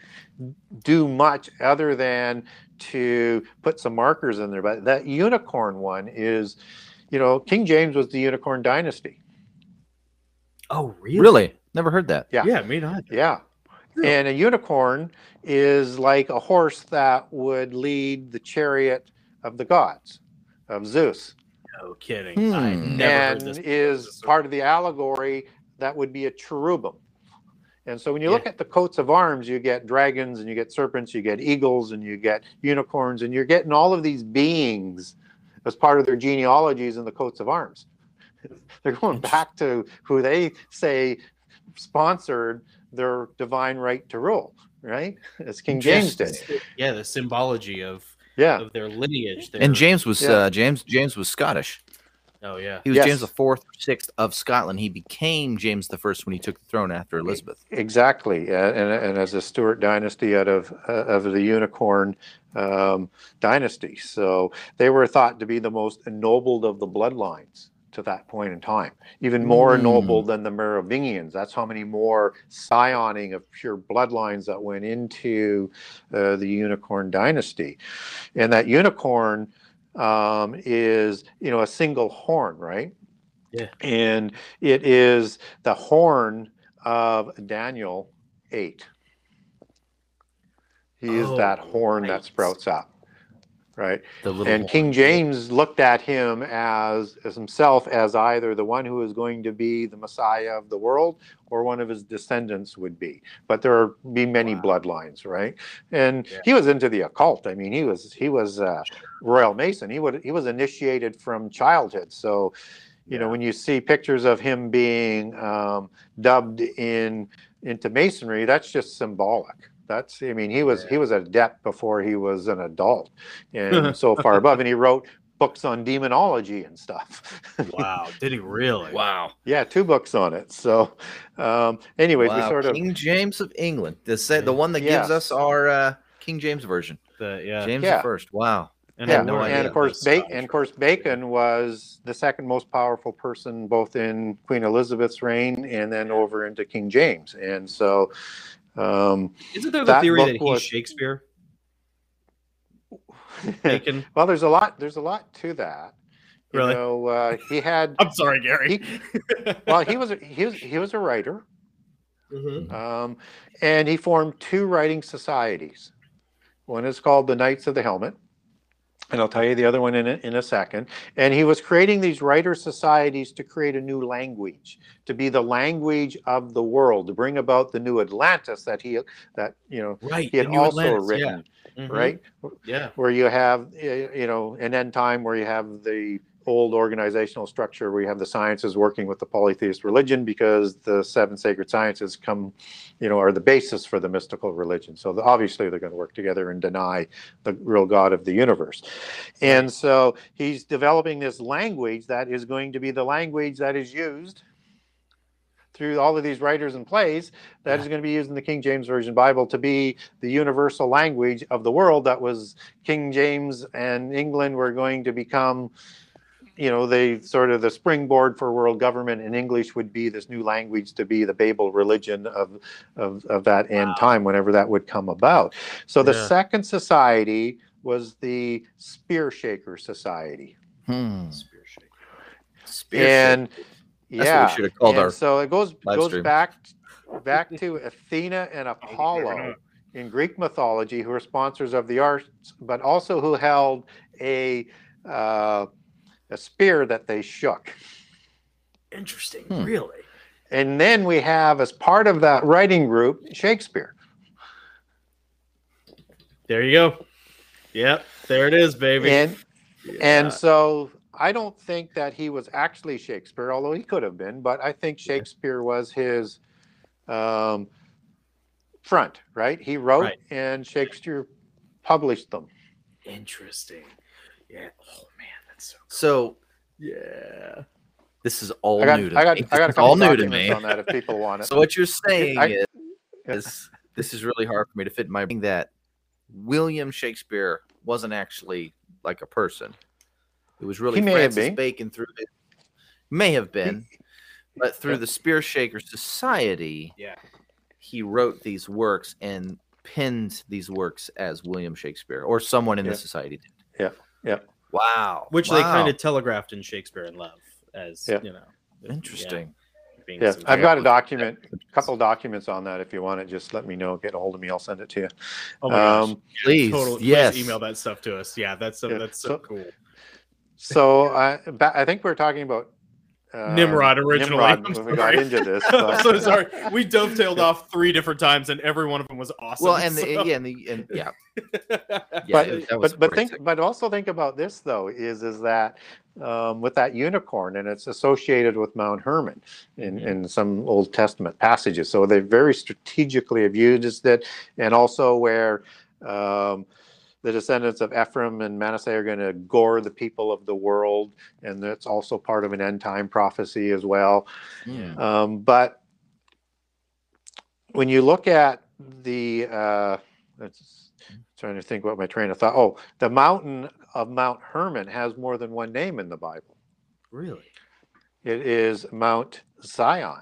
do much other than to put some markers in there. But that unicorn one is, you know, King James was the unicorn dynasty. Oh really, Really? Never heard that. Yeah. yeah, me neither. Yeah. Really? And a unicorn is like a horse that would lead the chariot of the gods, of Zeus, No kidding. I Hmm. never heard and this. is part of the allegory that would be a cherubim. And so when you look at the coats of arms, you get dragons and you get serpents, you get eagles and you get unicorns, and you're getting all of these beings as part of their genealogies in the coats of arms. They're going back to who they say sponsored their divine right to rule, right? As King James did. Yeah, the symbology of Yeah. of their lineage. Their, And James was Yeah. uh, James. James was Scottish. Oh yeah. He was Yes. James the fourth sixth of Scotland. He became James the first when he took the throne after Elizabeth. Exactly, uh, and, and as a Stuart dynasty out of uh, of the Unicorn um, dynasty, so they were thought to be the most ennobled of the bloodlines to that point in time, even more Mm. ennobled than the Merovingians. That's how many more scioning of pure bloodlines that went into uh, the Unicorn dynasty, and that unicorn um, is you know a single horn, right? Yeah. and it is the horn of Daniel 8. He is Oh, that horn that sprouts up. Right. And King James looked at him as, as himself as either the one who is going to be the Messiah of the world or one of his descendants would be. But there are be many Wow. bloodlines, right? And Yeah. he was into the occult. I mean, he was he was uh, royal mason. He would he was initiated from childhood. So you know when you see pictures of him being um, dubbed in into masonry that's just symbolic that's i mean he was he was an adept before he was an adult and so far above and he wrote books on demonology and stuff Wow, did he really? Wow. yeah two books on it so um anyways we Wow, sort of King James of England. The sa- the one that gives us our uh, King James version. The, yeah. James Yeah. the first. Wow. And yeah, no and of course, this ba- and of course, Bacon was the second most powerful person, both in Queen Elizabeth's reign and then over into King James. And so, um, Isn't there the that theory that he's was- Shakespeare? Bacon. well, there's a lot. There's a lot to that. You Really? know, uh, he had. I'm sorry, Gary. Well, he was he was he was a writer, Mhm. um, and he formed two writing societies. One is called the Knights of the Helmet, and I'll tell you the other one in a, in a second. And he was creating these writer societies to create a new language, to be the language of the world, to bring about the new Atlantis that he that you know Right. he had also Atlantis, written, yeah. Mhm. right? Yeah. Where you have uh, you know an end time where you have the old organizational structure where you have the sciences working with the polytheist religion because the seven sacred sciences come you know are the basis for the mystical religion. So the, obviously they're going to work together and deny the real god of the universe. And so he's developing this language that is going to be the language that is used through all of these writers and plays that is going to be used in the King James Version Bible to be the universal language of the world that was King James and England were going to become you know they sort of the springboard for world government in english would be this new language to be the babel religion of of, of that end time whenever that would come about so the Yeah. second society was the spear shaker society Hmm. Spear shaker. Spear and That's yeah what we should have called and our so it goes goes stream. back back to athena and apollo in greek mythology who are sponsors of the arts but also who held a uh, a spear that they shook Interesting. Hmm. Really? and then we have as part of that writing group shakespeare There you go. Yep. There it is, baby. and Yeah. and so i don't think that he was actually shakespeare although he could have been but i think shakespeare was his um, front right he wrote Right. and shakespeare published them Interesting. Yeah. Oh man, that's so. So Yeah. this is all got new to i got me. i got a This is all new to me. on that if people want it So what you're saying I- is this is really hard for me to fit in my brain that William Shakespeare wasn't actually like a person. It was really He may Francis been. Bacon through the may have been, but through the Spear Shaker Society, Yeah. he wrote these works and penned these works as William Shakespeare or someone in Yeah. the society did. Yeah, yeah. Wow. Which they kind of telegraphed in Shakespeare in Love as Yeah. you know. interesting. yeah, Yeah, I've got a document, a couple documents on that. If you want it, just let me know. Get a hold of me. I'll send it to you. Oh my gosh. Um, Please, Total, please yes. email that stuff to us. Yeah, that's so, Yeah, that's so, so- cool. so I, I think we are talking about uh, Nimrod originally. Nimrod I'm when we got into this. I'm but- so sorry. We dovetailed off three different times, and every one of them was awesome. Well, and the, yeah, and the and yeah, yeah. but it- but, but think but also think about this though is is that um, with that unicorn and it's associated with Mount Hermon in, Mhm. in some Old Testament passages. So they very strategically have used it, and also where um, the descendants of Ephraim and Manasseh are going to gore the people of the world, and that's also part of an end time prophecy as well. Mm. Um, but when you look at the, uh, trying to think what my train of thought. Oh, the mountain of Mount Hermon has more than one name in the Bible. really, It is Mount Zion,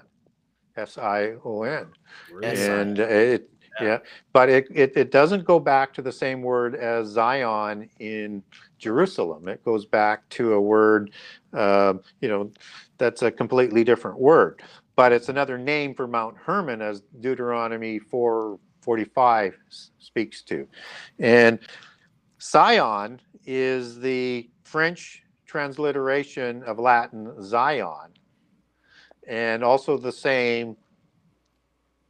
S I O N, really? And it. Yeah. But it, it, it doesn't go back to the same word as Zion in Jerusalem. It goes back to a word, um, you know, that's a completely different word. But it's another name for Mount Hermon, as Deuteronomy 4:45 s- speaks to. And Sion is the French transliteration of Latin Zion, and also the same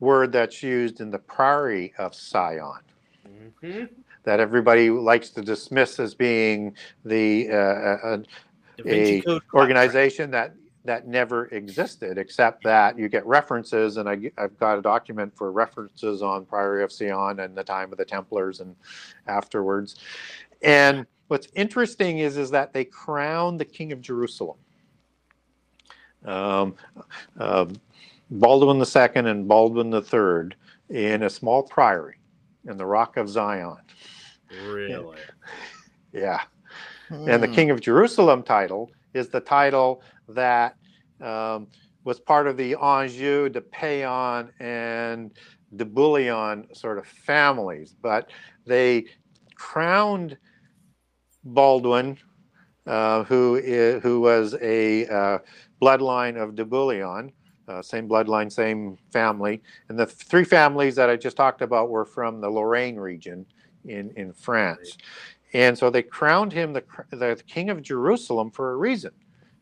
word that's used in the Priory of Sion Mhm. that everybody likes to dismiss as being the uh, uh, Da Vinci A organization that that never existed, except that you get references, and I, have got a document for references on Priory of Sion and the time of the Templars and afterwards. And what's interesting is, is that they crown the king of Jerusalem. Um, uh, Baldwin II and Baldwin III in a small priory in the Rock of Zion. Really? Yeah. And the hmm. King of Jerusalem title is the title that um, was part of the Anjou, de Payens, and de Bouillon sort of families. But they crowned Baldwin, uh, who is, who was a uh, bloodline of de Bouillon, uh, same bloodline, same family. And the three families that I just talked about were from the Lorraine region in, in France. And so they crowned him the, the king of Jerusalem for a reason.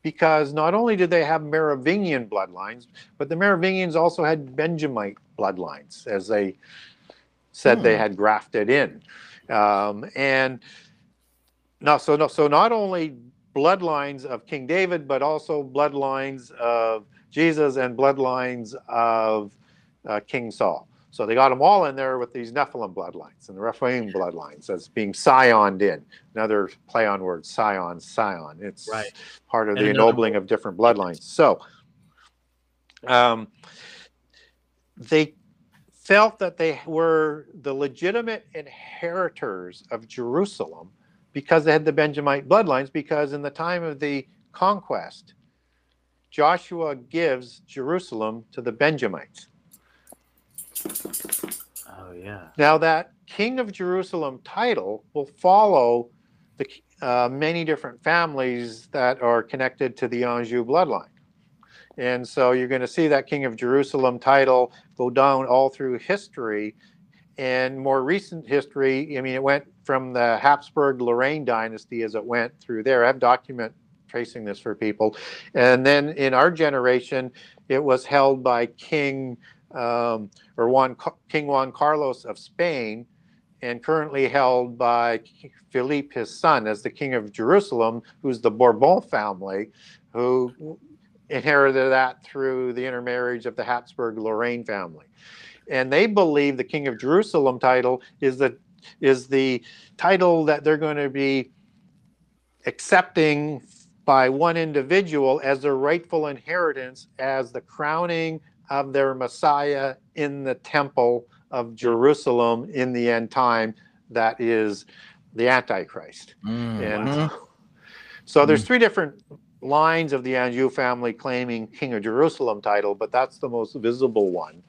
Because not only did they have Merovingian bloodlines, but the Merovingians also had Benjamite bloodlines, as they said hmm. they had grafted in. Um, and no, so no, so not only bloodlines of King David, but also bloodlines of Jesus and bloodlines of uh, King Saul. So they got them all in there with these Nephilim bloodlines and the Rephaim bloodlines as being scioned in. Another play on words, scion, scion. It's right. part of and the ennobling of different bloodlines. So um, they felt that they were the legitimate inheritors of Jerusalem because they had the Benjamite bloodlines, because in the time of the conquest, Joshua gives Jerusalem to the Benjamites. Oh, yeah. Now, that King of Jerusalem title will follow the uh, many different families that are connected to the Anjou bloodline. And so you're going to see that King of Jerusalem title go down all through history. And more recent history, I mean, it went from the Habsburg Lorraine dynasty as it went through there. I have document tracing this for people. And then in our generation, it was held by King um, or Juan, King Juan Carlos of Spain, and currently held by Philippe, his son, as the King of Jerusalem, who's the Bourbon family, who inherited that through the intermarriage of the Habsburg Lorraine family. And they believe the King of Jerusalem title is the is the title that they're going to be accepting by one individual as their rightful inheritance as the crowning of their Messiah in the temple of Jerusalem in the end time that is the Antichrist. Mm, and wow. so there's mm. three different lines of the Anjou family claiming King of Jerusalem title, but that's the most visible one.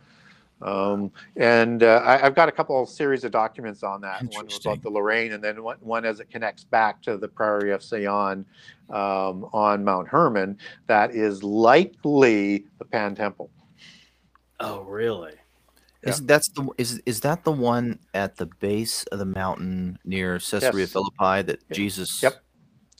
Um, and uh, I, have got a couple of series of documents on that. One about the Lorraine, and then one, one, as it connects back to the Priory of Sion um, on Mount Hermon. That is likely the Pan Temple. Oh, really? Is that's the is is that the one at the base of the mountain near Caesarea yes. Philippi that yeah. Jesus yep.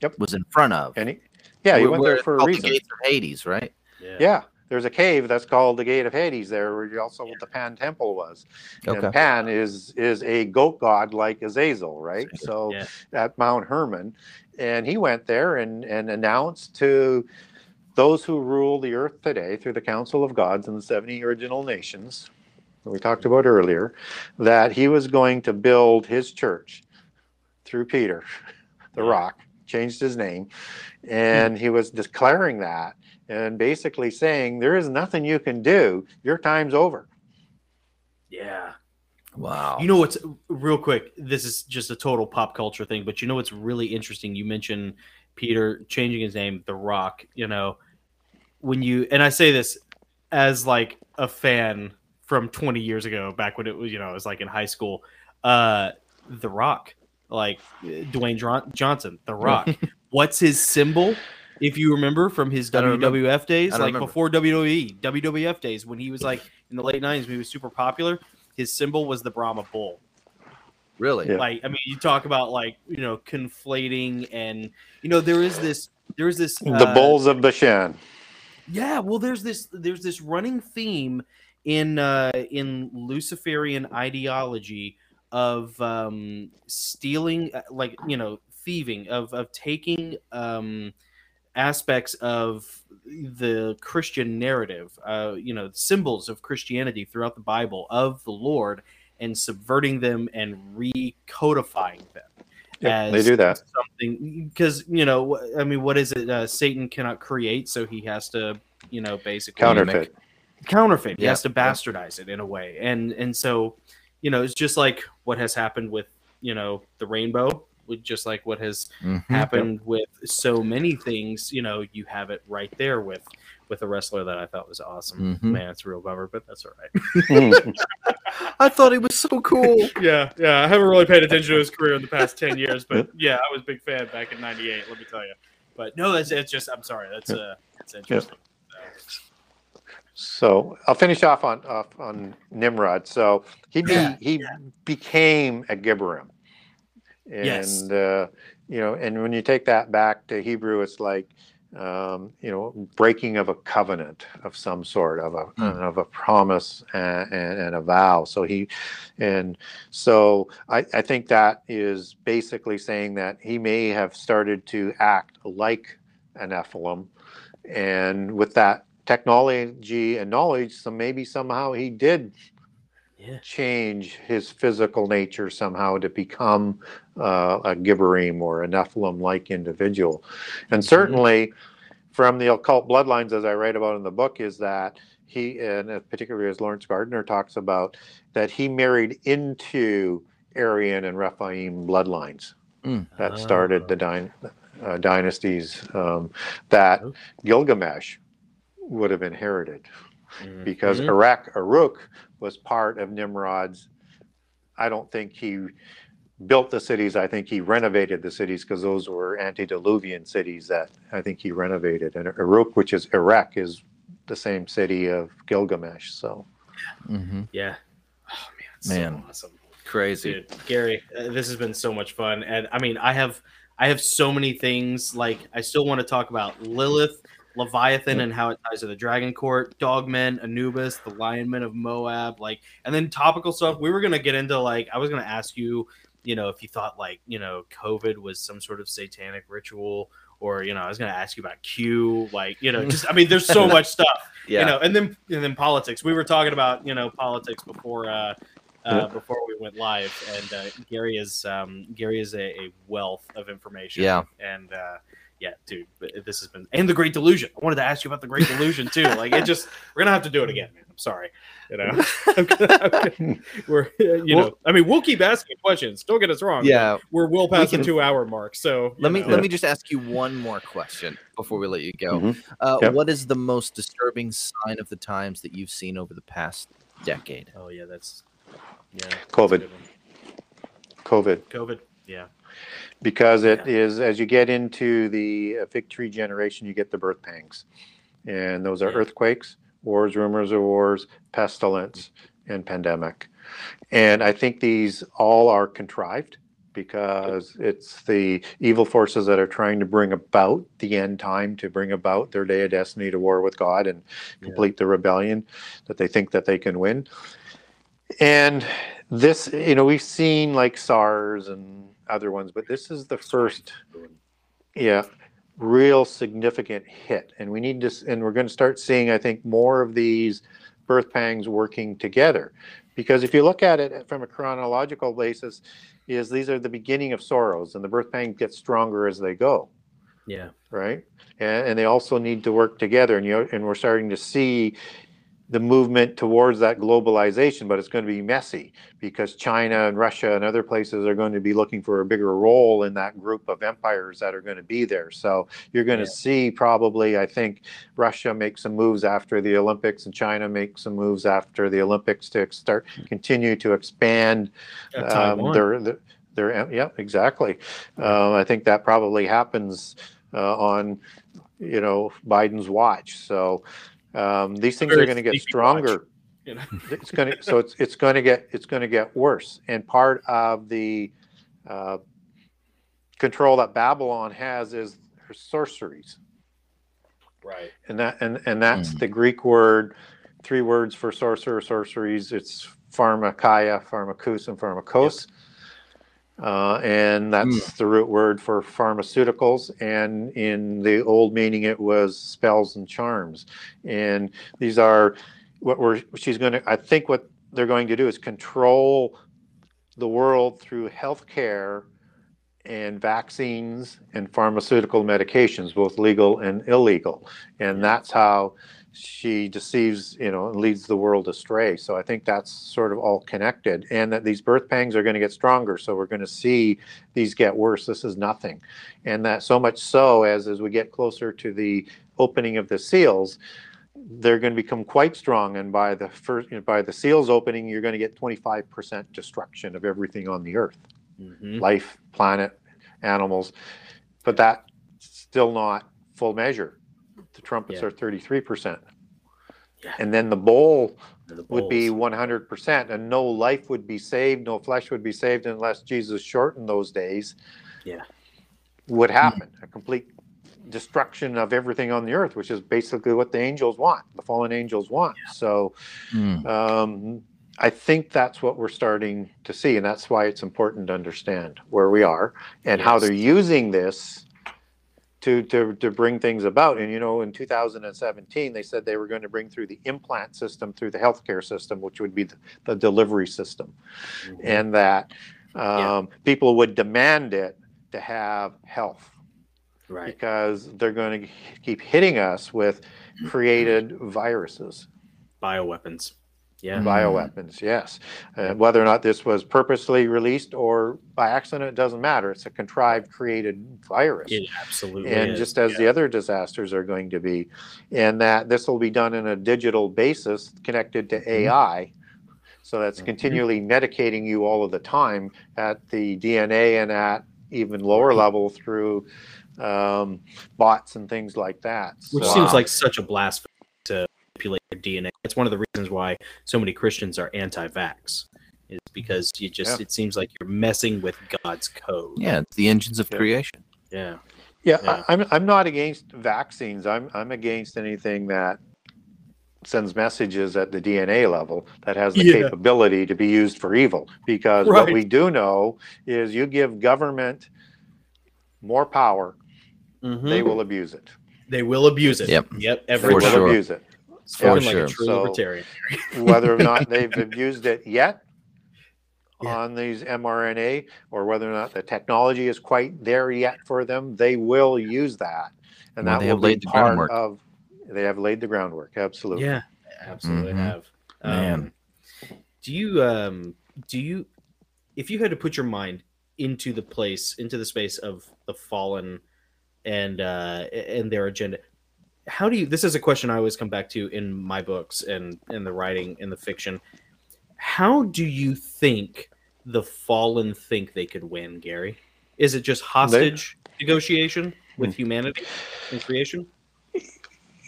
Yep. was in front of? And he, yeah, he went there for a reason. The gates of Hades, right? Yeah. yeah there's a cave that's called the Gate of Hades there, where also yeah. the Pan Temple was. Okay. And Pan is is a goat god like Azazel, right? So yeah. at Mount Hermon, and he went there and and announced to those who rule the earth today through the Council of Gods and the 70 original nations that we talked about earlier, that he was going to build his church through Peter, the rock, changed his name, hmm. and he was declaring that and basically saying there is nothing you can do. Your time's over. Yeah. Wow. You know what's real quick? This is just a total pop culture thing, but you know what's really interesting? You mentioned Peter changing his name, The Rock. You know, when you and I say this as like a fan from 20 years ago, back when it was, you know, it was like in high school. Uh, The Rock, like Dwayne Johnson, The Rock. What's his symbol? if you remember from his WWF days, like remember. before WWE, WWF days, when he was like in the late '90s, when he was super popular, his symbol was the Brahma bull. Really? Yeah. Like, I mean, you talk about like you know conflating, and you know there is this, there is this uh, the bulls of Bashan. Yeah, well, there's this, there's this running theme in uh, in Luciferian ideology of um, stealing, uh, like you know, thieving, of of taking um, aspects of the Christian narrative, uh, you know, symbols of Christianity throughout the Bible of the Lord and subverting them and recodifying them. Yeah, they do that. Something because you know, I mean, what is it? Uh, Satan cannot create, so he has to, you know, basically counterfeit. Counterfeit. He has to bastardize it in a way, and and so, you know, it's just like what has happened with you know the rainbow just like what has mm-hmm. happened with so many things you know you have it right there with with a wrestler that i thought was awesome mm-hmm. man it's a real bummer but that's all right i thought he was so cool yeah yeah i haven't really paid attention to his career in the past 10 years but yeah i was a big fan back in 98 let me tell you but no that's it's just i'm sorry that's uh that's interesting So I'll finish off on off on Nimrod. So he be, yeah, he yeah. became a Gibborim. And, yes. uh, you know, and when you take that back to Hebrew, it's like, um, you know, breaking of a covenant of some sort, of a mm. of a promise and, and, and, a vow. So he, and so I, I think that is basically saying that he may have started to act like an Nephilim, and with that technology and knowledge, so maybe somehow he did yeah. change his physical nature somehow to become uh, a Gibborim or a Nephilim like individual. And mm-hmm. certainly mm-hmm. from the occult bloodlines, as I write about in the book, is that he, and particularly as Laurence Gardner talks about, that he married into Aryan and Rephaim bloodlines mm. that started the dy- uh, dynasties um, that. Gilgamesh would have inherited. Mm-hmm. Because Erech, Uruk was part of Nimrod's. I don't think he built the cities. I think he renovated the cities because those were antediluvian cities that I think he renovated. And Uruk, which is Iraq, is the same city of Gilgamesh. So, mm-hmm. yeah. Oh man, man, so awesome, crazy, Dude, Gary. Uh, this has been so much fun, and I mean, I have, I have so many things. Like, I still want to talk about Lilith Leviathan and how it ties to the Dragon Court, Dogmen, Anubis, the Lionmen of Moab, like, and then topical stuff. We were gonna get into like, I was gonna ask you, you know, if you thought like, you know, COVID was some sort of satanic ritual, or you know, I was gonna ask you about Q, like, you know, just I mean, there's so much stuff, yeah. you know, and then and then politics. We were talking about you know politics before. uh uh, before we went live, and uh, Gary is um, Gary is a, a, wealth of information. Yeah, and uh, yeah, dude, this has been and the Great Delusion. I wanted to ask you about the Great Delusion too. Like it just, we're gonna have to do it again. Man. I'm sorry, you know. I'm gonna, I'm gonna, we're, you well, know, I mean, we'll keep asking questions. Don't get us wrong. Yeah, we're well past we can, the two hour mark. So let me know. let me just ask you one more question before we let you go. Mm-hmm. Uh, yep. What is the most disturbing sign of the times that you've seen over the past decade? Oh yeah, that's yeah, COVID. COVID. COVID. Yeah because it yeah. is as you get into the uh, fig tree generation, you get the birth pangs, and those are yeah. earthquakes, wars, rumors of wars, pestilence, and pandemic. And I think these all are contrived because it's the evil forces that are trying to bring about the end time to bring about their day of destiny to war with God and complete yeah. the rebellion that they think that they can win. And this, you know, we've seen like SARS and other ones, but this is the first, yeah, real significant hit. And we need to, and we're going to start seeing, I think, more of these birth pangs working together. Because if you look at it from a chronological basis, is these are the beginning of sorrows, and the birth pangs get stronger as they go. Yeah. Right. And, and they also need to work together, and you and we're starting to see the movement towards that globalization, but it's going to be messy because China and Russia and other places are going to be looking for a bigger role in that group of empires that are going to be there. So you're going yeah. to see probably, I think, Russia make some moves after the Olympics and China make some moves after the Olympics to start continue to expand um, their, their, their, yeah, exactly. Um, I think that probably happens uh, on, you know, Biden's watch. So um, these things are going to get stronger. you know? it's going to so it's it's going to get it's going to get worse. And part of the uh, control that Babylon has is her sorceries. Right. And that and and that's mm. the Greek word, three words for sorcerer sorceries. It's pharmakia, pharmakous, and pharmakos. Yep. Uh, and that's the root word for pharmaceuticals. And in the old meaning, it was spells and charms. And these are what we're she's going to. I think what they're going to do is control the world through healthcare and vaccines and pharmaceutical medications, both legal and illegal. And that's how she deceives, you know, and leads the world astray. So I think that's sort of all connected. And that these birth pangs are going to get stronger. So we're going to see these get worse. This is nothing. And that so much so as as we get closer to the opening of the seals, they're going to become quite strong. And by the first, you know, by the seals opening, you're going to get 25% destruction of everything on the earth Mhm. life, planet, animals, but that's still not full measure. The trumpets Yeah. are 33%. Yeah. And then the bowl The would be bowls. 100%, and no life would be saved, no flesh would be saved unless Jesus shortened those days. Yeah. Would happen a complete destruction of everything on the earth, which is basically what the angels want, the fallen angels want. So, Mm. um, I think that's what we're starting to see, and that's why it's important to understand where we are and how Yes. they're using this to, to to bring things about. And you know, in 2017, they said they were going to bring through the implant system through the healthcare system, which would be the, the delivery system, Mhm. and that um, Yeah. people would demand it to have health right. because they're going to keep hitting us with created viruses Bioweapons. Yeah. Mhm. bioweapons yes uh, whether or not this was purposely released or by accident it doesn't matter it's a contrived created virus It absolutely and is. just as Yeah. the other disasters are going to be and that this will be done in a digital basis connected to ai so that's Mhm. continually medicating you all of the time at the dna and at even lower level through um, bots and things like that which So- seems like such a blasphemy to manipulate your DNA. It's one of the reasons why so many Christians are anti-vax, is because you just Yeah. it seems like you're messing with God's code. Yeah, it's the engines of Yeah. creation. Yeah. Yeah, Yeah. I, I'm I'm not against vaccines. I'm I'm against anything that sends messages at the DNA level that has the Yeah. capability to be used for evil. Because what we do know is you give government more power, Mhm. they will abuse it. They will abuse it. Yep. Yep. They Every will sure. abuse it. Spoken For like sure. a true So- libertarian. Whether or not they've abused it yet Yeah. on these mRNA or whether or not the technology is quite there yet for them, they will use that. And Well, that they will have be laid the part groundwork. of they have laid the groundwork, absolutely. Yeah, absolutely Mhm. have. Man. Um, do you um do you if you had to put your mind into the place into the space of the fallen and uh and their agenda how do you this is a question i always come back to in my books and in the writing in the fiction how do you think the fallen think they could win gary is it just hostage negotiation with humanity and creation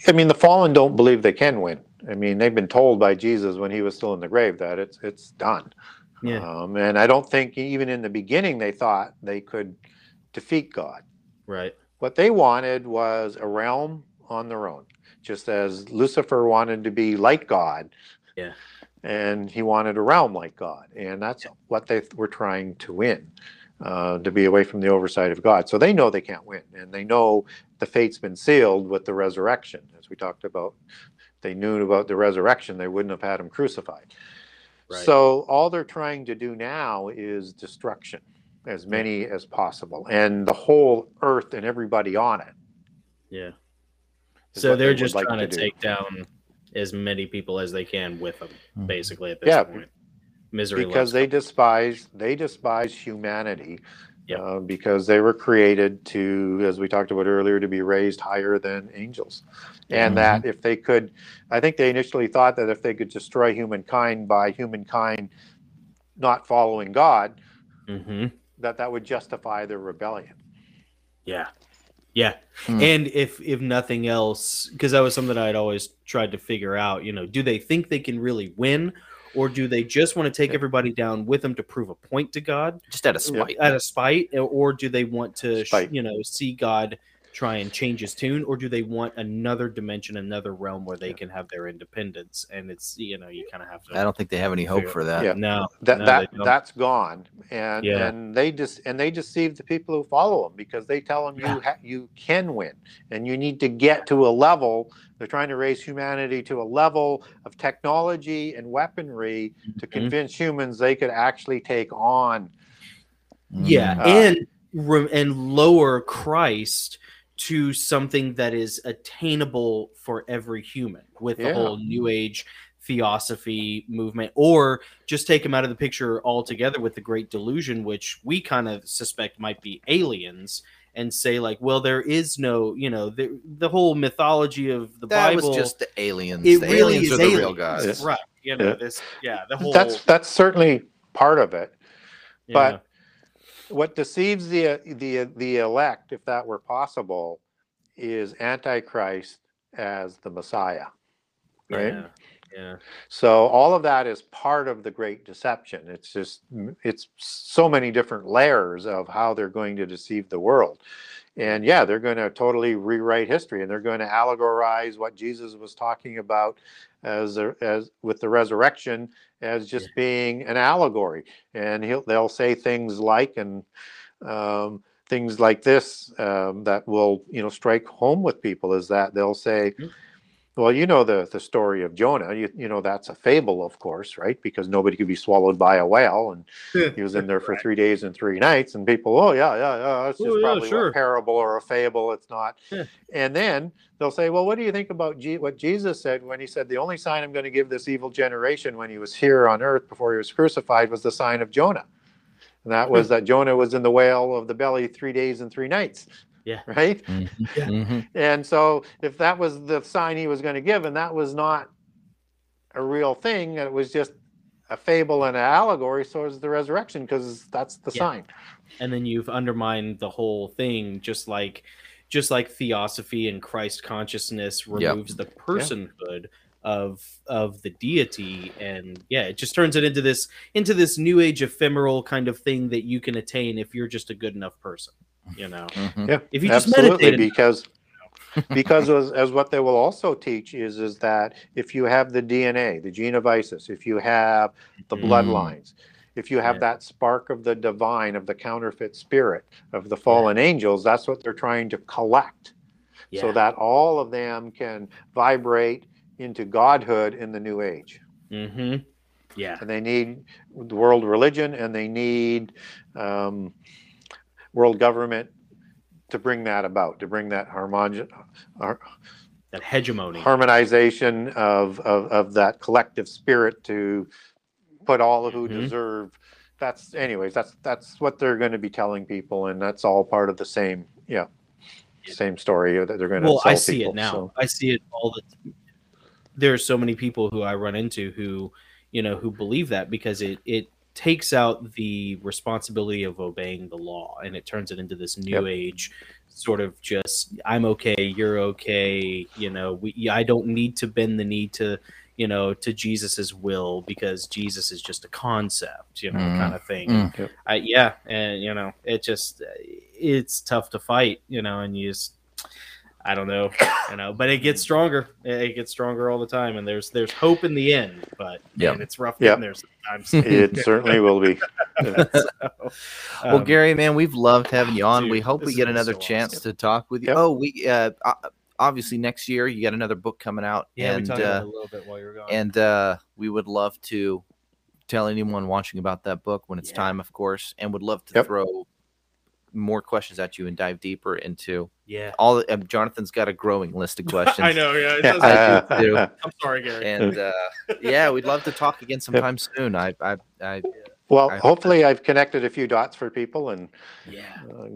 I mean, the fallen don't believe they can win. I mean, they've been told by Jesus when he was still in the grave that it's it's done. yeah Um, and I don't think even in the beginning they thought they could defeat God. right What they wanted was a realm on their own, just as Lucifer wanted to be like God. Yeah. And he wanted a realm like God, and that's what they were trying to win. Uh, to be away from the oversight of God. So they know they can't win, and they know the fate's been sealed with the resurrection. As we talked about, if they knew about the resurrection, they wouldn't have had him crucified. right So all they're trying to do now is destruction, as many as possible, and the whole earth and everybody on it. yeah So they they're would just like trying to, to take down as many people as they can with them, Mhm. basically at this Yeah, point. Misery because they despise they despise humanity Yep. uh, because they were created to as we talked about earlier to be raised higher than angels and Mhm. that if they could i think they initially thought that if they could destroy humankind by humankind not following god Mhm. that that would justify their rebellion Yeah, yeah. Hmm. And if if nothing else, because that was something I'd always tried to figure out. You know, do they think they can really win, or do they just want to take Yeah. everybody down with them to prove a point to God Just out of spite. out of spite, or do they want to, Spite. you know, see God try and change his tune, or do they want another dimension, another realm where they Yeah. can have their independence? And it's you know you kind of have to. I don't think they have any hope for that. Yeah. No, that no, that that's gone and Yeah. and they just and they deceive the people who follow them because they tell them you ha- you can win and you need to get to a level they're trying to raise humanity to a level of technology and weaponry to Mhm. convince humans they could actually take on yeah. Uh, and and lower Christ to something that is attainable for every human with the whole New Age theosophy movement, or just take them out of the picture altogether with the Great Delusion, which we kind of suspect might be aliens. And say like, well, there is no, you know, the the whole mythology of the that Bible. was just the aliens. it the really aliens is are the aliens, real guys right? You know, Yeah. this, yeah, the whole. that's that's certainly part of it yeah. but what deceives the the the elect if that were possible is antichrist as the messiah right yeah, yeah. So all of that is part of the great deception. It's just it's so many different layers of how they're going to deceive the world. And yeah, they're going to totally rewrite history and they're going to allegorize what Jesus was talking about as a, as with the resurrection as just being an allegory. And he'll they'll say things like and um, things like this um, that will you know strike home with people is that they'll say Mhm. Well, you know the the story of Jonah. You you know that's a fable, of course, right? Because nobody could be swallowed by a whale, and he was in there for three days and three nights. And people, oh yeah, yeah, yeah, it's oh, just Oh, yeah, probably sure. a parable or a fable. It's not. Yeah. And then they'll say, well, what do you think about Je- what Jesus said when he said the only sign I'm going to give this evil generation when he was here on earth before he was crucified was the sign of Jonah, and that was that Jonah was in the whale of the belly three days and three nights. Yeah. Right. Yeah. Mhm. And so, if that was the sign he was going to give, and that was not a real thing, it was just a fable and an allegory, so is the resurrection because that's the Yeah. sign. and then you've undermined the whole thing just like just like theosophy and christ consciousness Yeah. removes the personhood of of the deity and yeah it just turns it into this into this new age ephemeral kind of thing that you can attain if you're just a good enough person you know Mhm. Yeah, if you just absolutely, meditate because because as, as what they will also teach is is that if you have the DNA, the gene of Isis, if you have the Mm. bloodlines, if you have Yeah. that spark of the divine, of the counterfeit spirit, of the fallen angels, that's what they're trying to collect. so that all of them can vibrate into godhood in the new age. mm-hmm yeah And they need the world religion and they need um, world government to bring that about, to bring that harmon- har- that hegemony harmonization of, of, of that collective spirit to put all who Mhm. deserve. That's, anyways, that's that's what they're going to be telling people, and that's all part of the same, yeah, Yeah. same story that they're going to. well i see it now i see it all the there are so many people who i run into who you know who believe that because it it takes out the responsibility of obeying the law and it turns it into this new Yep. age sort of just i'm okay you're okay you know we i don't need to bend the knee to you know to jesus's will because jesus is just a concept you know Mm. kind of thing Mm. Yep. I, yeah and you know it just it's tough to fight you know and you just i don't know you know but it gets stronger it gets stronger all the time and there's there's hope in the end but Yeah. yeah it's rough Yeah. getting there sometimes It certainly will be. well, Um, Gary, man, we've loved having you on. dude, we hope we get another so chance awesome. to talk with you. Yep. Oh, we uh, obviously next year you got another book coming out, yeah and we talked about it uh, a little bit while you were gone and uh, we would love to tell anyone watching about that book when it's Yeah. time, of course, and would love to Yep. throw more questions at you and dive deeper into yeah all. the- Um, Jonathan's got a growing list of questions. i know yeah Yeah. I do too. i'm sorry gary and uh, yeah, we'd love to talk again sometime soon. I, I, I Well, I hope hopefully, I've connected a few dots for people and yeah uh,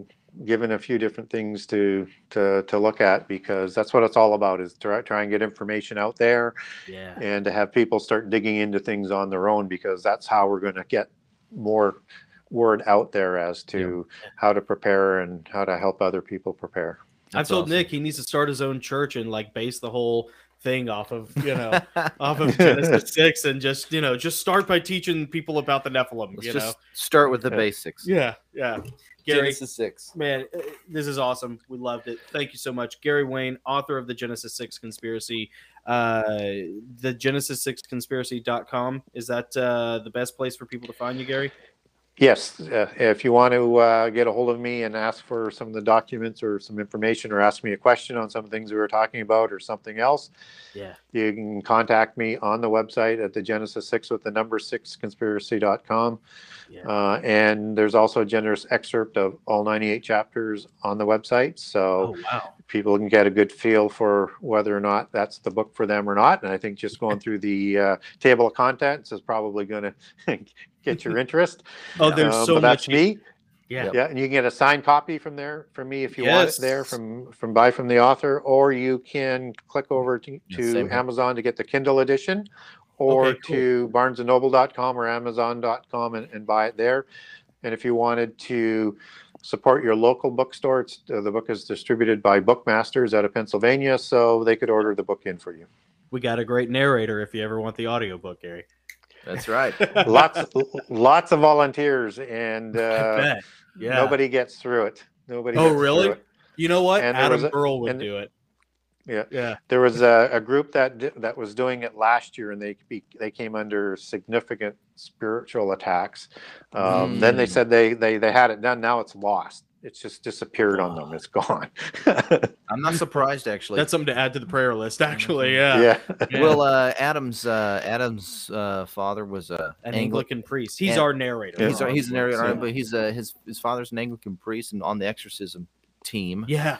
given a few different things to to to look at because that's what it's all about is to try, try and get information out there yeah and to have people start digging into things on their own because that's how we're going to get more word out there as to how to prepare and how to help other people prepare. i've told awesome. nick he needs to start his own church and like base the whole thing off of you know off of genesis 6 and just you know just start by teaching people about the nephilim let's you just know start with the Yeah. basics. yeah yeah Gary, Genesis six. man, uh, this is awesome. We loved it. Thank you so much, Gary Wayne, author of the Genesis Six Conspiracy. Uh, the Genesis Six Conspiracy.com is that uh, the best place for people to find you, Gary? Yes, uh, if you want to uh, get a hold of me and ask for some of the documents or some information or ask me a question on some things we were talking about or something else, Yeah. you can contact me on the website at the Genesis 6 with the number 6 conspiracy.com. Yeah. Uh, and there's also a generous excerpt of all 98 chapters on the website. So Oh wow. People can get a good feel for whether or not that's the book for them or not. And I think just going through the uh, table of contents is probably going to get your interest. Oh, there's Um, so but that's much. me. Yeah. Yeah, and you can get a signed copy from there from me if you want it there from from buy from the author, or you can click over to, to same here. Amazon to get the Kindle edition, or Okay, cool. to BarnesandNoble.com or Amazon.com and, and buy it there. And if you wanted to support your local bookstore, it's, uh, the book is distributed by Bookmasters out of Pennsylvania, so they could order the book in for you. We got a great narrator if you ever want the audiobook, Gary. That's right. lots lots of volunteers, and uh. Yeah. nobody gets through it. Nobody. Oh, gets through really? it. You know what? And Adam was a- Earl would and- do it. Yeah. Yeah. There was a, a group that di- that was doing it last year, and they be, they came under significant spiritual attacks. Um, Then they Mm. said they, they they had it done. Now it's lost. It's just disappeared on them. It's gone. I'm not surprised actually. That's something to add to the prayer list, actually. Yeah. yeah. Yeah. well, uh, Adam's uh, Adam's uh, father was a An Angli- Anglican priest. He's and- our narrator. He's a, he's an area, Yeah. but he's uh, his his father's an Anglican priest and on the exorcism team. Yeah.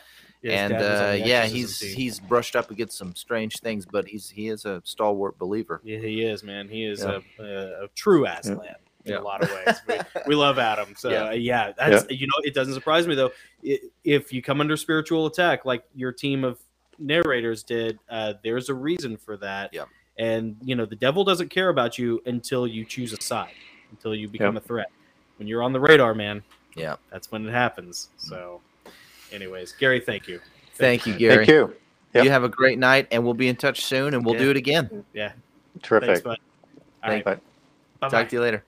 Yeah, and dad was on uh, yeah, he's team. he's brushed up against some strange things, but he's he is a stalwart believer. Yeah, he is, man. He is Yeah. a, a, a true Aslan in Yeah. a lot of ways. We, we love Adam. So Yeah. yeah, that's you know, it doesn't surprise me though. I- If you come under spiritual attack, like your team of narrators did, uh, there's a reason for that. Yeah. And you know, the devil doesn't care about you until you choose a side, until you become a threat. When you're on the radar, man, Yeah. that's when it happens. So, anyways, Gary, thank you. Thank you, Gary. Thank you. Yep. You have a great night, and we'll be in touch soon, and we'll Yeah. do it again. Yeah, Terrific. thanks, bud. All Thank- right, Bye. bye Talk to you later.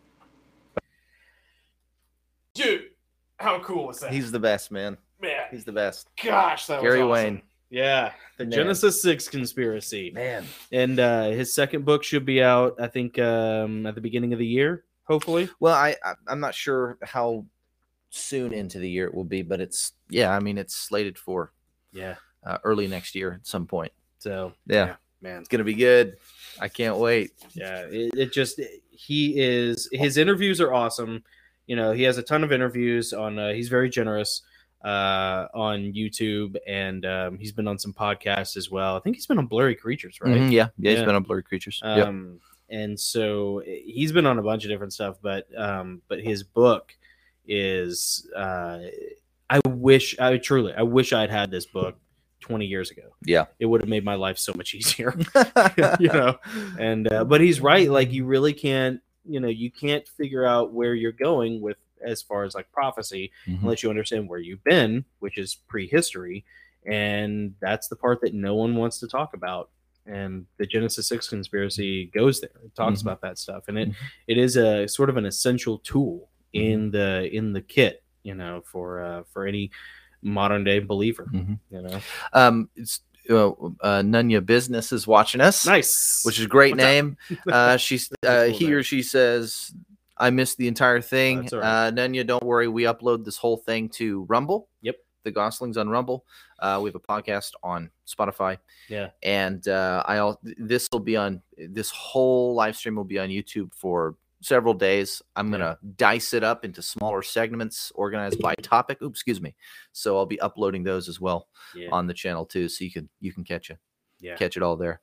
Dude, how cool was that? He's the best, man. man. He's the best. Gosh, that Gary was awesome. Wayne. Yeah, the Man. Genesis Six conspiracy, Man. and uh, his second book should be out, I think, um, at the beginning of the year, hopefully. Well, I, I I'm not sure how soon into the year it will be, but it's yeah. I mean, it's slated for Yeah. uh, early next year at some point. So Yeah. man, It's gonna be good. I can't wait. yeah, it, it just he is his interviews are awesome. You know, he has a ton of interviews on. Uh, he's very generous uh on YouTube and um he's been on some podcasts as well. I think he's been on Blurry Creatures, right? Mhm, yeah, yeah. He's Yeah. been on Blurry Creatures. Yep. um and so eh, he's been on a bunch of different stuff but um but his book is uh i wish i truly i wish i'd had this book 20 years ago Yeah. it would have made my life so much easier you know and uh, but he's right like you really can't you know you can't figure out where you're going with as far as like prophecy Mhm. unless you understand where you've been which is prehistory and that's the part that no one wants to talk about and the genesis 6 conspiracy goes there it talks Mhm. about that stuff and it Mhm. it is a sort of an essential tool in the in the kit you know for uh for any modern day believer Mhm. you know Um, it's uh, uh, Nunya Business is watching us. nice which is a great What's name. Uh, she's uh, cool he name. or she says, "I missed the entire thing." All right. uh, Nunya, don't worry, we upload this whole thing to Rumble. Yep. the Gosslings on Rumble. Uh, we have a podcast on Spotify. Yeah. and uh, I'll this will be on this whole live stream will be on YouTube for several days. I'm gonna dice it up into smaller segments organized by topic. Oops, excuse me. So I'll be uploading those as well yeah on the channel too, so you can you can catch it yeah catch it all there.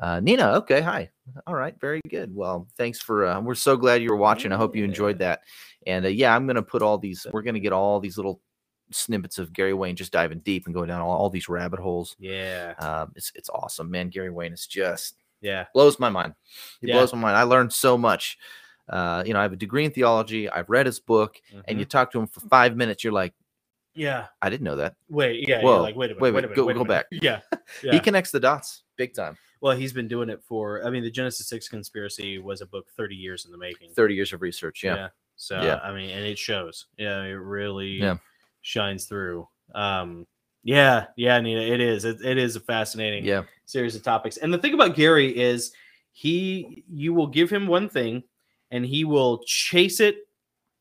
Uh, Nina, okay, hi. All right, very good. Well, thanks for. Uh, we're so glad you were watching. I hope you enjoyed that. And uh, yeah, I'm gonna put all these. We're gonna get all these little snippets of Gary Wayne just diving deep and going down all, all these rabbit holes. yeah Um, it's it's awesome, man. Gary Wayne is just yeah blows my mind. He blows my mind. I learned so much. Uh, you know, I have a degree in theology. I've read his book, and you talk to him for five minutes. You're like, yeah I didn't know that. wait yeah Whoa, like wait a minute wait, wait, wait, a minute go- go minute. back. yeah yeah He connects the dots big time. well he's been doing it for i mean the genesis 6 conspiracy was a book 30 years in the making Thirty years of research. Yeah. So Yeah. I mean, and it shows. Yeah, it really Yeah. shines through. Um, yeah, yeah, Nina, it is. It, it is a fascinating Yeah. series of topics. And the thing about Gary is he you will give him one thing and he will chase it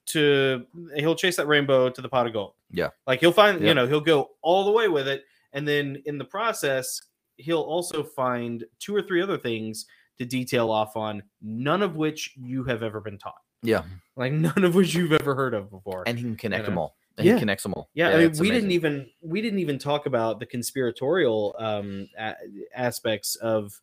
to he'll chase that rainbow to the pot of gold. Yeah. Like he'll find, Yeah. you know, he'll go all the way with it and then in the process he'll also find two or three other things to detail off on none of which you have ever been taught. Yeah. Like none of which you've ever heard of before. And he can connect You know? them all. And Yeah. He connects them all. Yeah, I mean, we didn't even we didn't even talk about the conspiratorial um, a- aspects of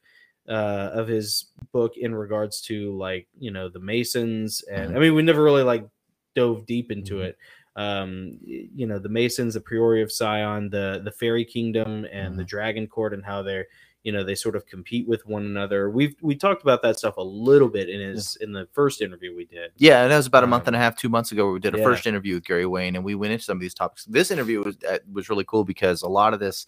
uh, of his book in regards to like you know the Masons, and Mhm. I mean we never really like dove deep into Mhm. it. Um, you know the Masons, the Priory of Sion, the the Fairy Kingdom, and Mm-hmm. the Dragon Court, and how they're you know they sort of compete with one another. We've we talked about that stuff a little bit in his in the first interview we did. Yeah, and that was about a month Um, and a half, two months ago. Where we did a yeah. first interview with Gary Wayne, and we went into some of these topics. This interview was uh, was really cool because a lot of this,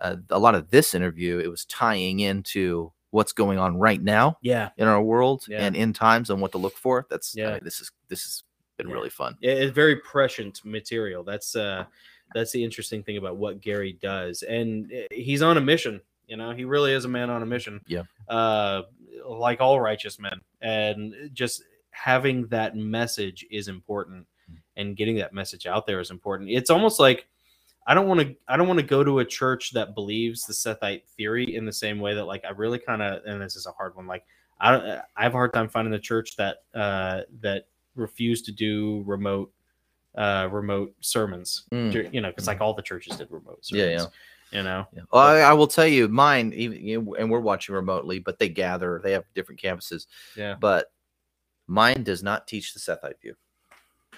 uh, a lot of this interview, it was tying into what's going on right now Yeah, in our world Yeah. and in times and what to look for. That's I Yeah. mean, this is this has been Yeah. really fun. it- it's very prescient material that's uh that's the interesting thing about what gary does and uh, he's on a mission you know he really is a man on a mission Yeah. uh like all righteous men and just having that message is important Mm. and getting that message out there is important it's almost like i don't want to i don't want to go to a church that believes the sethite theory in the same way that like i really kind of and this is a hard one like i don't i have a hard time finding the church that uh that refuse to do remote uh remote sermons Mm. You know because like all the churches did remote Yeah, sermons you know Yeah. Well, I, I will tell you, mine, even you know, and we're watching remotely, but they gather. They have different campuses, yeah but mine does not teach the Sethite view.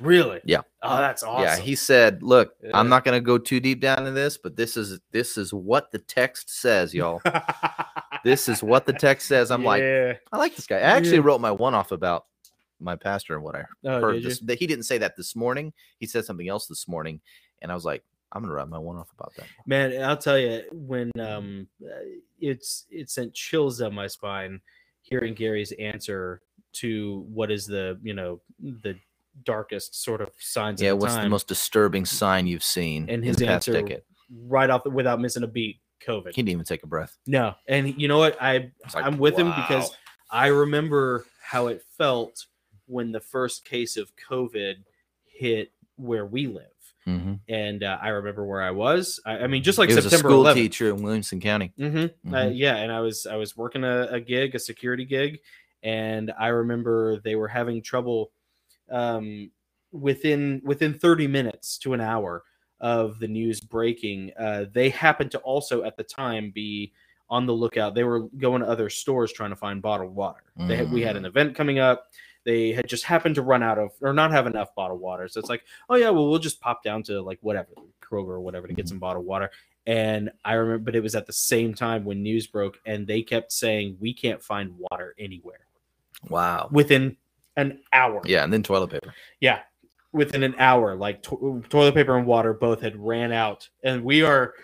Really Yeah. oh that's awesome Yeah, he said, "Look, Yeah. I'm not going to go too deep down in this, but this is this is what the text says, y'all. this is what the text says." I'm like, I like this guy. I actually Yeah. wrote my one off about my pastor and what I oh, heard. This, that he didn't say that this morning. He said something else this morning, and I was like, I'm going to write my one off about that. man i'll tell you when um uh, it's it sent chills down my spine hearing gary's answer to what is the you know the darkest sort of signs Yeah, of the what's time the most disturbing sign you've seen and in his answer decade? right off the, without missing a beat covid He didn't even take a breath. no and you know what I like, I'm with him because i remember how it felt when the first case of covid hit where we live Mhm. and uh, i remember where i was i, I mean just like a september school 11th teacher in Williamson County. Mm-hmm. Uh, Mhm. yeah, and I was I was working a, a gig, a security gig, and I remember they were having trouble um, within within 30 minutes to an hour of the news breaking. Uh, they happened to also at the time be on the lookout. They were going to other stores trying to find bottled water. They had, we had Mm. an event coming up. They had just happened to run out of or not have enough bottled water. So it's like, oh yeah, well we'll just pop down to like whatever Kroger or whatever to get Mhm. some bottled water. And I remember, but it was at the same time when news broke, and they kept saying we can't find water anywhere Wow. within an hour. Yeah, and then toilet paper. Yeah, within an hour, like to- toilet paper and water both had ran out, and we are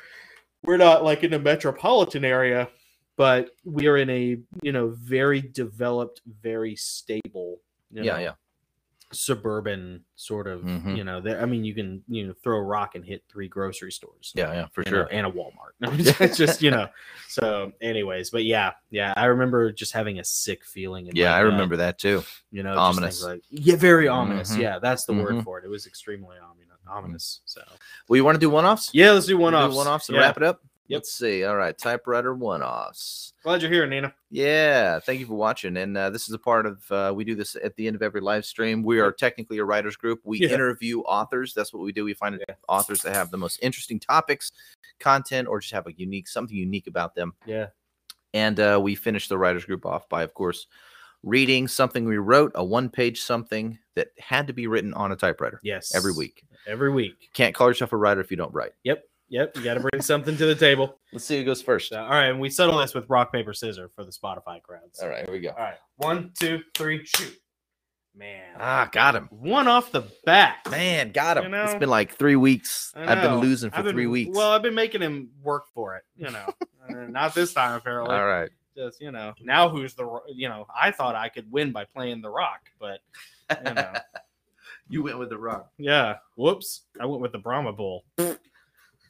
we're not like in a metropolitan area, but we are in a you know very developed, very stable. You Yeah, yeah. Suburban sort of, Mhm. you know. There, I mean, you can you know throw a rock and hit three grocery stores Yeah, yeah, for you know, sure. and a Walmart. it's just you know. So, anyways, but yeah, yeah, I remember just having a sick feeling. In Yeah, I remember that too. You know, Ominous. Like, yeah, very ominous. Mhm. Yeah, that's the word Mhm. for it. It was extremely ominous. Ominous. So, Well, you want to do one offs? yeah, let's do one offs. One offs and yeah. wrap it up. Yep. Let's see. All right, typewriter one offs. Glad you're here, Nina. Yeah, thank you for watching. And uh, this is a part of uh, we do this at the end of every live stream. We are technically a writers group. We Yeah. interview authors. That's what we do. We find authors that have the most interesting topics, content, or just have a unique something unique about them. Yeah. And uh, we finish the writers group off by, of course, reading something we wrote, a one-page something that had to be written on a typewriter Yes. every week. Every week. Can't call yourself a writer if you don't write. Yep. Yep. You got to bring something to the table. Let's see who goes first. All right, and we settle this with rock paper scissors for the Spotify crowds. All right, here we go. All right. One, two, three, shoot. Man. Ah, got him. One off the bat. Man, got him. You It's know? been like three weeks. I've been losing for been- three weeks. Well, I've been making him work for it. You know, Uh, not this time apparently. All right. Just you know, now who's the you know? I thought I could win by playing the rock, but you know, You went with the rock. Yeah. Whoops. I went with the Brahma Bull.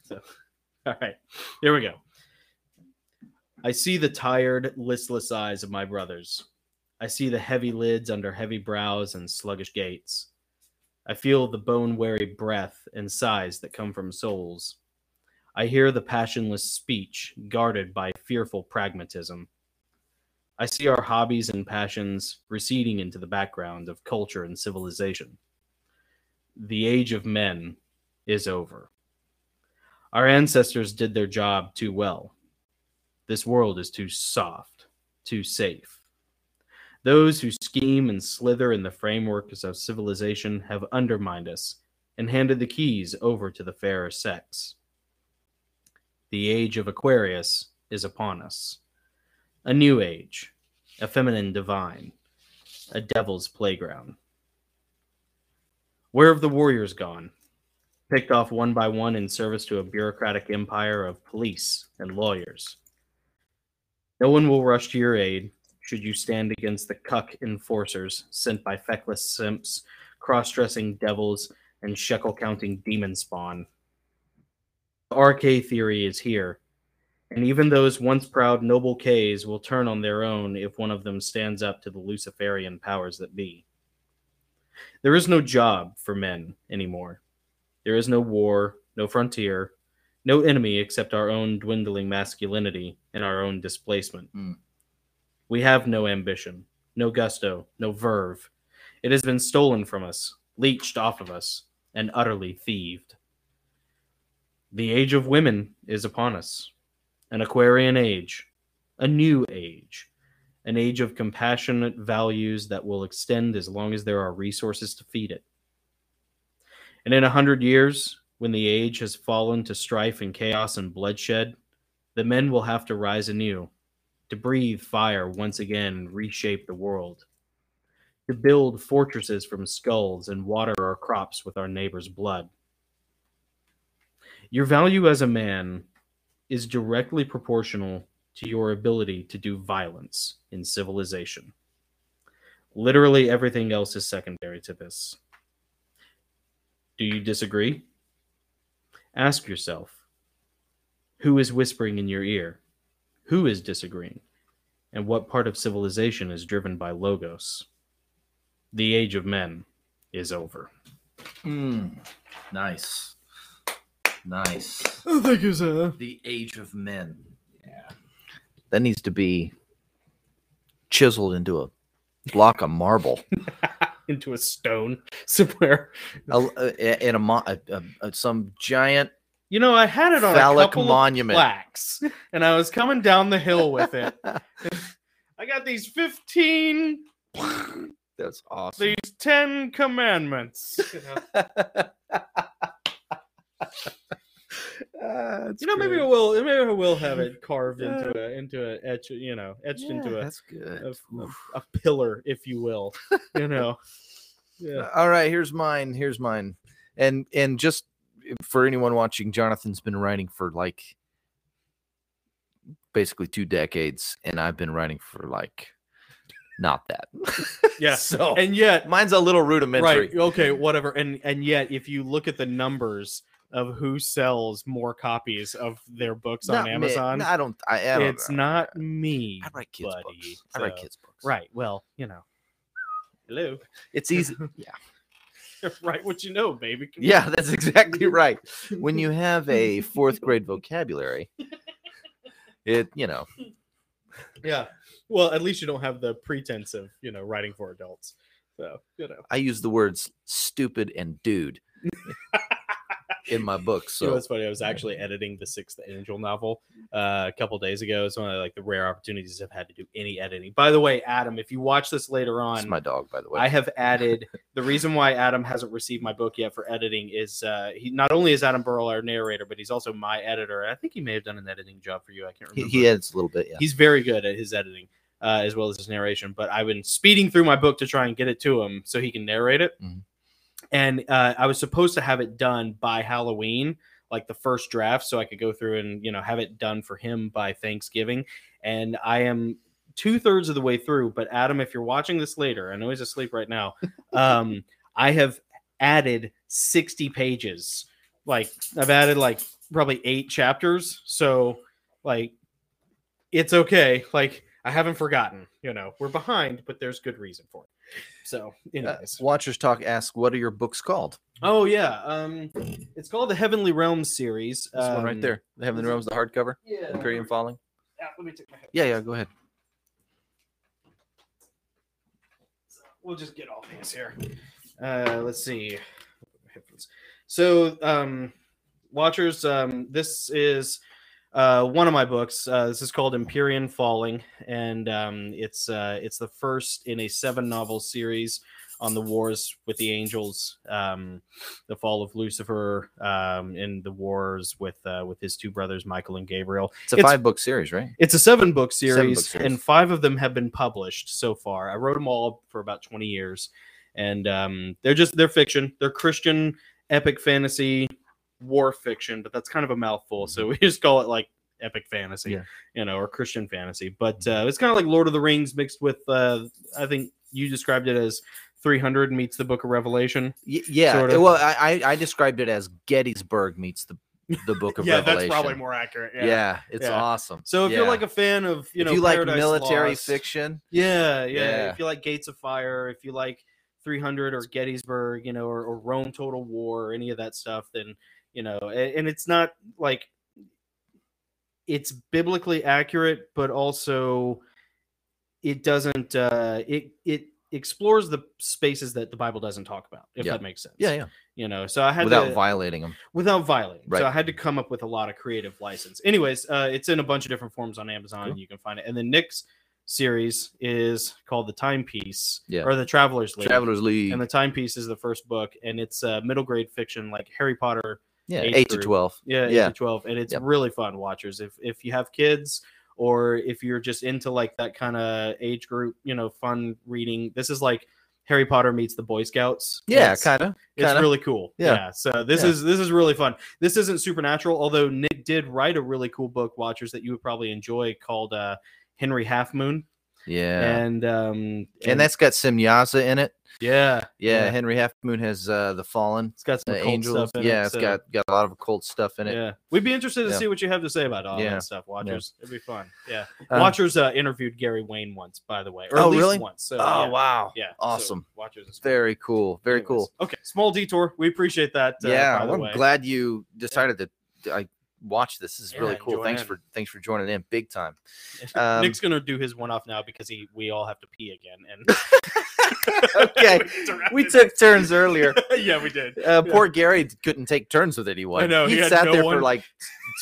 so, all right. Here we go. I see the tired, listless eyes of my brothers. I see the heavy lids under heavy brows and sluggish gaits. I feel the bone weary breath and sighs that come from souls. I hear the passionless speech guarded by fearful pragmatism. I see our hobbies and passions receding into the background of culture and civilization. The age of men is over. Our ancestors did their job too well. This world is too soft, too safe. Those who scheme and slither in the frameworks of civilization have undermined us and handed the keys over to the fairer sex. The age of Aquarius is upon us. A new age, a feminine divine, a devil's playground. Where have the warriors gone? Picked off one by one in service to a bureaucratic empire of police and lawyers. No one will rush to your aid should you stand against the cuck enforcers sent by feckless simps, cross dressing devils, and shekel counting demon spawn. The RK theory is here, and even those once proud noble Ks will turn on their own if one of them stands up to the Luciferian powers that be. There is no job for men anymore. There is no war, no frontier, no enemy except our own dwindling masculinity and our own displacement. Mm. We have no ambition, no gusto, no verve. It has been stolen from us, leached off of us, and utterly thieved. The age of women is upon us, an Aquarian age, a new age, an age of compassionate values that will extend as long as there are resources to feed it. And in a hundred years, when the age has fallen to strife and chaos and bloodshed, the men will have to rise anew, to breathe fire once again reshape the world, to build fortresses from skulls and water our crops with our neighbor's blood. Your value as a man is directly proportional to your ability to do violence in civilization. Literally everything else is secondary to this. Do you disagree? Ask yourself who is whispering in your ear? Who is disagreeing? And what part of civilization is driven by logos? The age of men is over. Mm, nice. Nice. Oh, thank you, sir. The age of men. Yeah. That needs to be chiseled into a block of marble. Into a stone somewhere. a, in a, mo- a, a, some giant You know, I had it on a couple monument. of plaques, and I was coming down the hill with it. I got these 15, That's awesome. these 10 commandments. You know, Ah, you know, maybe I will. Maybe I will have it carved into a into a etch. You know, etched into a, that's good. a, a, a pillar, if you will. You know. Yeah. Uh, all right, here's mine. Here's mine. And and just for anyone watching, Jonathan's been writing for like basically two decades, and I've been writing for like not that. Yeah. so And yet, mine's a little rudimentary. right? Okay, whatever. And and yet, if you look at the numbers of who sells more copies of their books on Not me. Amazon, I don't. I, I don't it's know. not me. I write kids buddy. books. I write kids books. Right. Well, you know. Hello. It's easy. yeah. right. What you know, baby. Come Yeah, that's exactly right. When you have a fourth grade vocabulary, it you know Yeah. Well, at least you don't have the pretense of, you know, writing for adults. So, you know. I use the words stupid and dude in my book. You know So what's funny? I was actually editing the Sixth Angel novel uh, a couple days ago. It's one of like the rare opportunities I've had to do any editing. By the way, Adam, if you watch this later it's on, my dog, by the way. I have added the reason why Adam hasn't received my book yet for editing is uh, he not only is Adam Burrell our narrator, but he's also my editor. I think he may have done an editing job for you. I can't he, remember. he edits a little bit. Yeah. He's very good at his editing uh, as well as his narration. But I've been speeding through my book to try and get it to him so he can narrate it. Mhm. And uh, I was supposed to have it done by Halloween, like the first draft, so I could go through and you know have it done for him by Thanksgiving. And I am two thirds of the way through. But Adam, if you're watching this later, I know he's asleep right now. Um, I have added 60 pages. Like I've added like probably eight chapters. So like it's okay. Like I haven't forgotten. You know, we're behind, but there's good reason for it. So, Uh, anyways. Watchers Talk asks, "What are your books called?" oh yeah. Um it's called the Heavenly Realms series. This one right Um, there, the Heavenly Realms, the hardcover, Yeah. Empyrean Falling. Yeah, let me take my head. Yeah, yeah. Go ahead. So we'll just get off this here. Uh, let's see. So, um, watchers, um, this is uh, one of my books. Uh, this is called Empyrean Falling, and um, it's uh, it's the first in a seven novel series on the wars with the angels, um, the fall of Lucifer, um, and the wars with uh, with his two brothers Michael and Gabriel. It's a It's- five book series, right? It's a seven book Seven series, book series. and five of them have been published so far. I wrote them all for about 20 years, and um, they're just they're fiction. They're Christian epic fantasy war fiction, but that's kind of a mouthful, so we just call it like epic fantasy, Yeah. you know, or Christian fantasy. But uh, it's kind of like Lord of the Rings mixed with uh, I think you described it as 300 meets the Book of Revelation. Y- yeah. Sort of. Well, I, I described it as Gettysburg meets the the Book of yeah, Revelation. that's probably more accurate. Yeah, Yeah. it's Yeah. awesome. So if you're like a fan of you if know you like Paradise military Lost- fiction, Yeah, yeah, Yeah. If you like Gates of Fire, if you like 300 or Gettysburg, you know, or, or Rome Total War, or any of that stuff, then you know, and, it's not like it's biblically accurate, but also it doesn't. uh It it explores the spaces that the Bible doesn't talk about, if Yeah. that makes sense. yeah, yeah, You know, so I had without to, violating them. without violating. Right. So I had to come up with a lot of creative license. Anyways, uh, it's in a bunch of different forms on Amazon, Cool. and you can find it. And then Nick's series is called the Timepiece, Yeah. or the Travelers League. Travelers League. And the Timepiece is the first book, and it's uh, middle grade fiction like Harry Potter. Yeah, age eight to twelve. Yeah, Yeah. to twelve, and it's Yep. really fun. Watchers, if if you have kids or if you're just into like that kind of age group, you know, fun reading. This is like Harry Potter meets the Boy Scouts. Yeah, It's- kind of. it's kinda. really cool. Yeah. Yeah. So this Yeah. is this is really fun. This isn't supernatural, although Nick did write a really cool book, Watchers, that you would probably enjoy called uh Henry Half Moon. Yeah, And um and, that's got Simyaza in it. yeah, Yeah, Henry Half Moon has uh, the Fallen It's got some occult angels. stuff in yeah, it. it's so- got got a lot of occult stuff in it. yeah. We'd be interested to Yeah. see what you have to say about all Yeah. that stuff, Watchers. It'd be fun. Yeah. Uh, Watchers uh, interviewed Gary Wayne once, by the way. Or Oh, at least really? once. So, oh yeah. wow, Yeah. so awesome. Watchers is very cool, very Anyways, cool. Okay, small detour. We appreciate that. Uh, yeah, by the I'm way. glad you decided to. I watch this. This is Yeah, really cool. Thanks in. for thanks for joining in, big time. Um, Nick's gonna do his one off now because he we all have to pee again. And okay, we took turns earlier. yeah, we did. Uh, Yeah. Poor Gary couldn't take turns with anyone. I know, He, he sat no there for like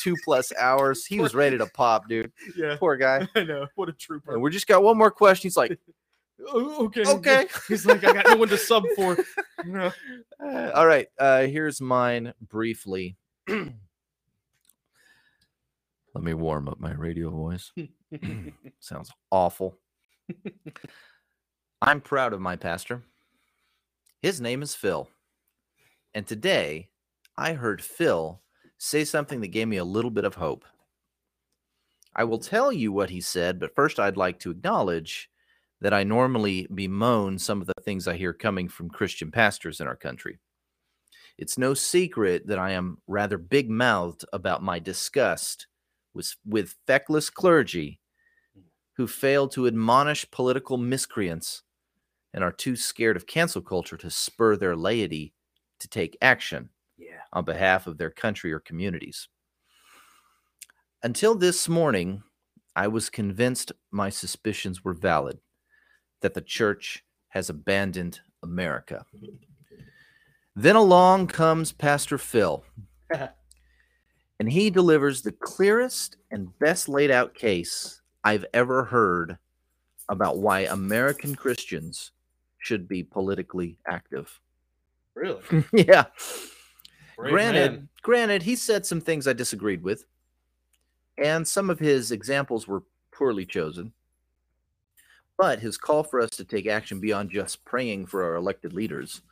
two plus hours. He was ready to pop, dude. Yeah, Poor guy. I know. What a trooper. And we just got one more question. He's like, Oh, okay. okay. He's like, I got no one to sub for. You know. Uh, all right. Uh, here's mine briefly. Let me warm up my radio voice. Sounds awful. I'm proud of my pastor. His name is Phil. And today I heard Phil say something that gave me a little bit of hope. I will tell you what he said, but first I'd like to acknowledge that I normally bemoan some of the things I hear coming from Christian pastors in our country. It's no secret that I am rather big mouthed about my disgust with, with feckless clergy mm-hmm. who fail to admonish political miscreants and are too scared of cancel culture to spur their laity to take action Yeah. on behalf of their country or communities. Until this morning, I was convinced my suspicions were valid that the church has abandoned America. Then along comes Pastor Phil, and he delivers the clearest and best laid out case I've ever heard about why American Christians should be politically active. Really? yeah. Brave granted, man. granted, he said some things I disagreed with, and some of his examples were poorly chosen. But his call for us to take action beyond just praying for our elected leaders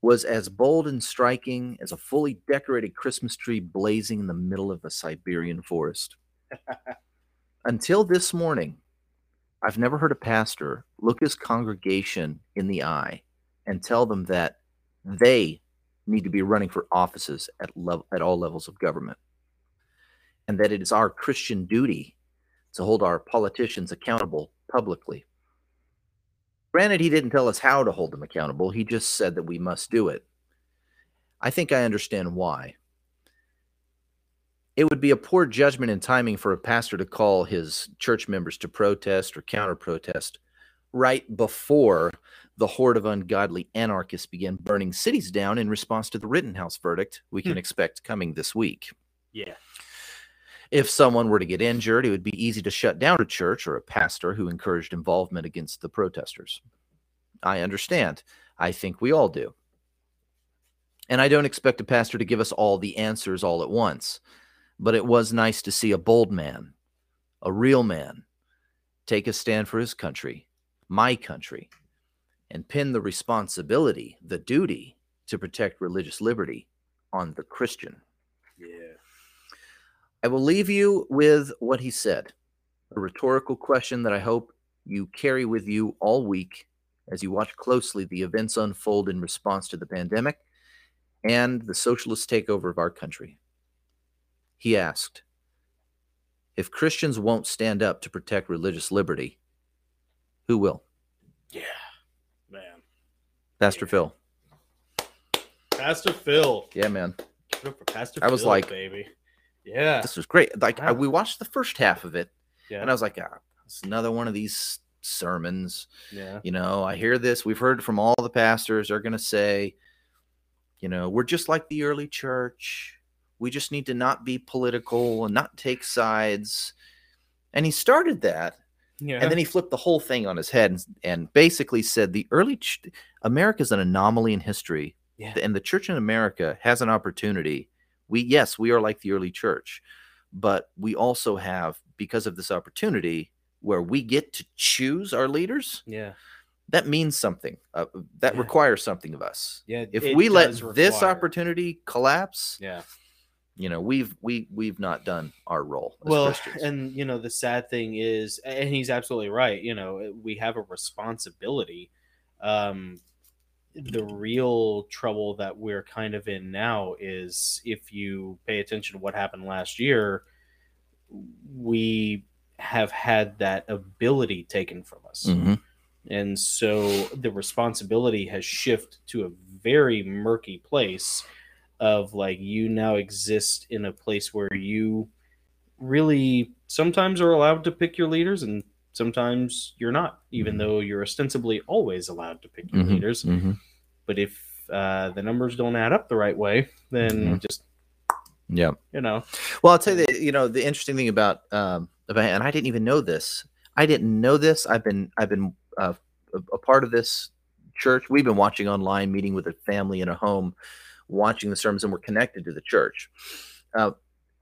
was as bold and striking as a fully decorated Christmas tree blazing in the middle of a Siberian forest. Until this morning, I've never heard a pastor look his congregation in the eye and tell them that they need to be running for offices at level at all levels of government. And that it is our Christian duty to hold our politicians accountable publicly. Granted, he didn't tell us how to hold them accountable, he just said that we must do it. I think I understand why. It would be a poor judgment and timing for a pastor to call his church members to protest or counter protest right before the horde of ungodly anarchists began burning cities down in response to the Rittenhouse verdict we can Hmm. expect coming this week. Yeah. If someone were to get injured, it would be easy to shut down a church or a pastor who encouraged involvement against the protesters. I understand. I think we all do. And I don't expect a pastor to give us all the answers all at once, but it was nice to see a bold man, a real man, take a stand for his country, my country, and pin the responsibility, the duty to protect religious liberty on the Christian. I will leave you with what he said a rhetorical question that I hope you carry with you all week as you watch closely the events unfold in response to the pandemic and the socialist takeover of our country. He asked If Christians won't stand up to protect religious liberty, who will? Yeah. Man. Pastor Yeah. Phil. Pastor Phil. Yeah, man. Pastor I was Phil, like- baby. Yeah. This was great. Like, I, we watched the first half of it, Yeah. and I was like, ah, it's another one of these sermons. yeah. You know, I hear this. We've heard from all the pastors. They're going to say, you know, we're just like the early church. We just need to not be political and not take sides. And he started that, Yeah. and then he flipped the whole thing on his head and, and basically said the early ch- is an anomaly in history, Yeah. and the church in America has an opportunity. We yes, we are like the early church, but we also have because of this opportunity where we get to choose our leaders yeah. that means something. Uh, that Yeah. requires something of us. Yeah. If we let does this opportunity collapse, Yeah. you know, we've we we've not done our role as well Christians. and you know the sad thing is and he's absolutely right you know we have a responsibility um the real trouble that we're kind of in now is if you pay attention to what happened last year we have had that ability taken from us Mhm. and so the responsibility has shifted to a very murky place of like you now exist in a place where you really sometimes are allowed to pick your leaders and sometimes you're not even Mhm. though you're ostensibly always allowed to pick your Mhm. leaders Mhm. but if uh, the numbers don't add up the right way then Mhm. just Yeah. you know Well, I'll tell you that you know the interesting thing about um about and I didn't even know this. I didn't know this. I've been I've been uh, a, a part of this church. We've been watching online, meeting with a family in a home, watching the sermons, and we're connected to the church. Uh,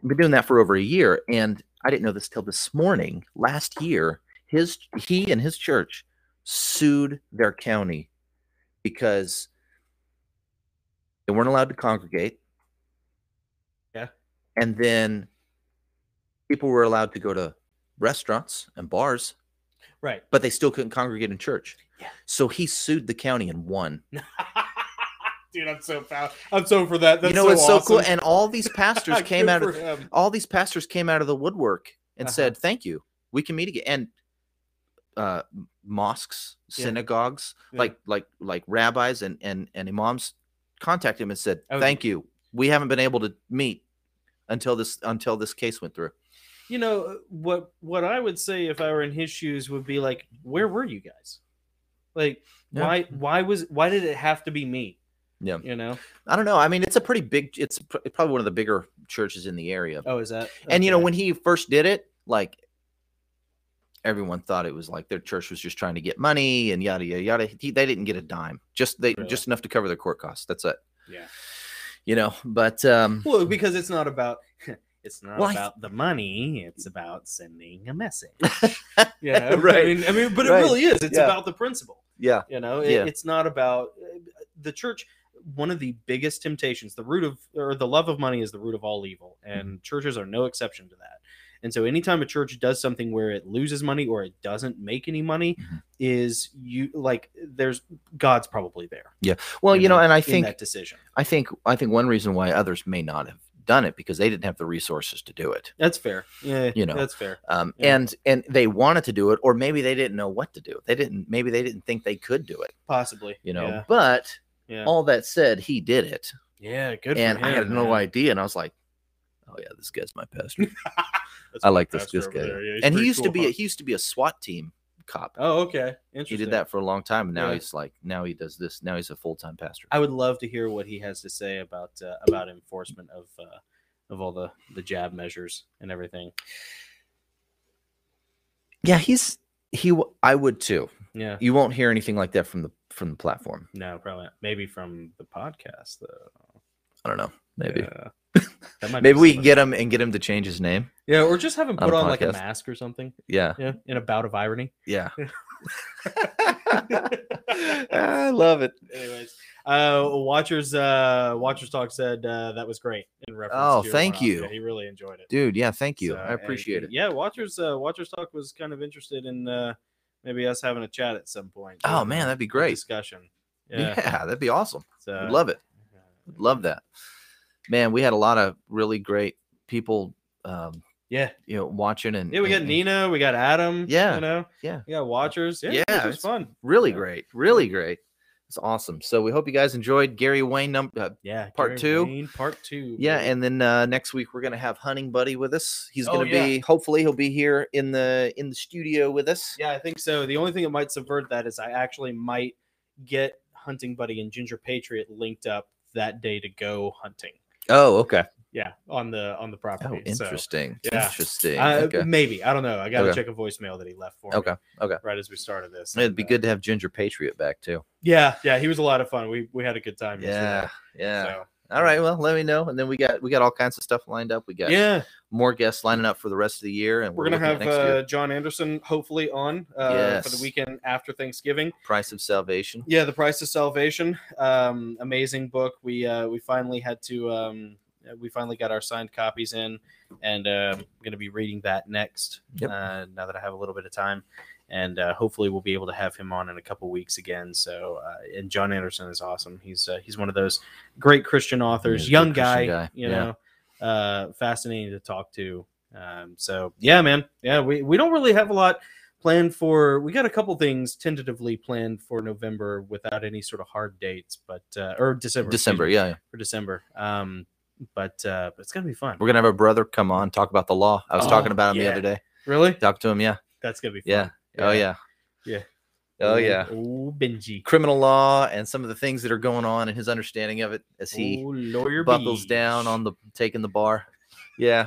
been doing that for over a year, and I didn't know this till this morning. Last year, his he and his church sued their county because they weren't allowed to congregate. Yeah. And then people were allowed to go to restaurants and bars, right but they still couldn't congregate in church. Yeah. So he sued the county and won. dude i'm so proud i'm so for that That's you know, it's so cool. And all these pastors came out of him. all these pastors came out of the woodwork and Uh-huh. said, "Thank you, we can meet again." And uh, mosques, synagogues, Yeah. like like like rabbis and and and imams, contacted him and said, Oh, "Thank you, we haven't been able to meet until this until this case went through." you know what what i would say if i were in his shoes would be like where were you guys like Yeah. why why was why did it have to be me Yeah. you know I don't know. I mean, it's a pretty big. It's probably one of the bigger churches in the area. oh is that And you know, when he first did it, like everyone thought it was like their church was just trying to get money and yada yada yada. He, they didn't get a dime, just they Really? just enough to cover their court costs. That's it. yeah You know, but um, well because it's not about it's not Well, th- about the money it's about sending a message yeah Right. I mean, I mean but Right. it really is it's Yeah. about the principle yeah, you know it- Yeah. it's not about uh, the church one of the biggest temptations the root of or the love of money is the root of all evil Mm-hmm. and churches are no exception to that And so anytime a church does something where it loses money or it doesn't make any money, Mhm. is you like there's God's probably there. Yeah. Well, you know, and I think that decision. I think I think one reason why others may not have done it because they didn't have the resources to do it. That's fair. Yeah, You know, that's fair. Um, Yeah. and and they wanted to do it, or maybe they didn't know what to do. They didn't. Maybe they didn't think they could do it. Possibly. You know. Yeah. But Yeah. all that said, he did it, yeah good. and for I had him, no idea. And I was like, "Oh yeah, this guy's my pastor. I like this this guy." Yeah, and he used to be huh? a, he used to be a SWAT team cop. Oh, okay. Interesting. He did that for a long time, and now Yeah. he's like now he does this. Now he's a full time pastor. I would love to hear what he has to say about uh, about enforcement of uh, of all the the jab measures and everything. Yeah, he's he. I would too. Yeah. You won't hear anything like that from the from the platform. No, probably not. maybe from the podcast though. I don't know. Maybe Yeah. That might be maybe we can get him and get him to change his name. Yeah, or just have him on put a on like a podcast. mask or something. Yeah, Yeah, in a bout of irony. yeah. I love it. Anyways, uh, Watchers uh, Watchers Talk said uh, that was great in reference. Oh, to thank you. Yeah, he really enjoyed it. Dude, yeah, thank you. So, I appreciate and- it. Yeah, Watchers uh, Watchers Talk was kind of interested in uh, maybe us having a chat at some point. Oh, man, that'd be great. discussion. Yeah. Yeah, that'd be awesome. so, Would love it. Would love that. Man, we had a lot of really great people um, Yeah, you know, watching and yeah. We got and- Nina, we got Adam. Yeah, you know, yeah. we got Watchers. Yeah, Yeah, it was fun. Really Yeah. great. Really great. It's awesome. So we hope you guys enjoyed Gary Wayne number uh, Yeah, Part Gary two? Wayne, part two. Yeah, and then uh, next week we're gonna have Hunting Buddy with us. He's Oh, gonna yeah. be hopefully he'll be here in the in the studio with us. Yeah, I think so. The only thing that might subvert that is I actually might get Hunting Buddy and Ginger Patriot linked up that day to go hunting. Oh, okay. Yeah, on the on the Oh, property. So, interesting. yeah. Interesting. uh, okay. Maybe I don't know. I got to Okay. check a voicemail that he left for Okay. me Okay. right as we started this. It'd and, be uh, good to have Ginger Patriot back too. Yeah, yeah, he was a lot of fun. We we had a good time. Yeah. yesterday, Yeah. So, All right. Well, let me know. And then we got we got all kinds of stuff lined up. We got yeah, more guests lining up for the rest of the year, and we're gonna have uh, John Anderson hopefully on uh, for the weekend after Thanksgiving. Price of Salvation. Yeah, The Price of Salvation. Um, amazing book. We uh, we finally had to um, we finally got our signed copies in, and uh, I'm going to be reading that next. Yep. Uh, now that I have a little bit of time, and uh, hopefully we'll be able to have him on in a couple weeks again. So, uh, and John Anderson is awesome. He's uh, he's one of those great Christian authors, He's a good young guy, guy, you yeah. know, uh, fascinating to talk to. Um, so yeah, man, yeah, we we don't really have a lot planned for we got a couple things tentatively planned for november without any sort of hard dates but uh or december December. Yeah, for december um but uh but it's gonna be fun We're gonna have a brother come on talk about the law. I was talking Oh, about him yeah. the other day. really Talk to him. Yeah. that's gonna be fun. Yeah. Oh yeah. Yeah. Oh yeah. oh benji Criminal law and some of the things that are going on and his understanding of it as he oh, lawyer buckles Beach. down on the taking the bar. Yeah.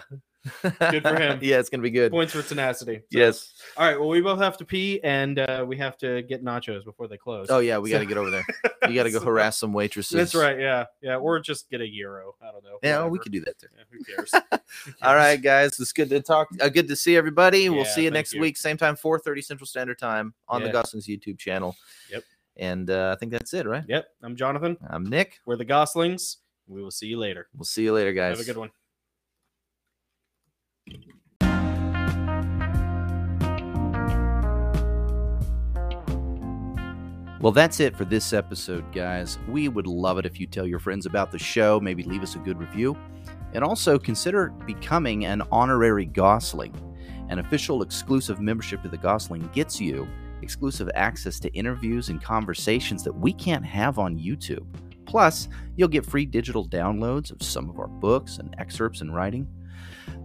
Good for him. yeah, it's gonna be good. points for tenacity So- Yes. all right well we both have to pee and uh we have to get nachos before they close Oh yeah, we So- got to get over there. You got to go harass some waitresses. that's right yeah yeah or just get a euro i don't know Yeah, we whatever. could do that too. Yeah, who cares Who cares? right, guys. It's good to talk. Uh, good to see everybody. we'll see you next you. week, same time, 4:30 Central Standard Time on the Gosslings YouTube channel. Yep. And uh, I think that's it, right? Yep, I'm Jonathan. I'm Nick. We're the Gosslings. We will see you later. We'll see you later, guys. Have a good one. Well, that's it for this episode, guys. We would love it if you tell your friends about the show, maybe leave us a good review, and also consider becoming an honorary Gossling. An official exclusive membership to the Gossling gets you exclusive access to interviews and conversations that we can't have on YouTube. Plus, you'll get free digital downloads of some of our books and excerpts and writing.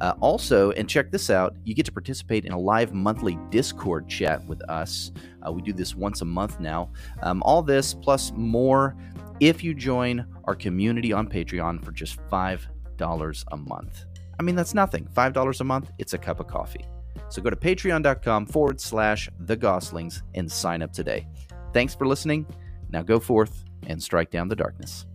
Uh, also, and check this out, you get to participate in a live monthly Discord chat with us. Uh, we do this once a month now. Um, all this plus more if you join our community on Patreon for just $5 a month. I mean, that's nothing. $5 a month, it's a cup of coffee. So go to patreon.com forward slash the Gosslings and sign up today. Thanks for listening. Now go forth and strike down the darkness.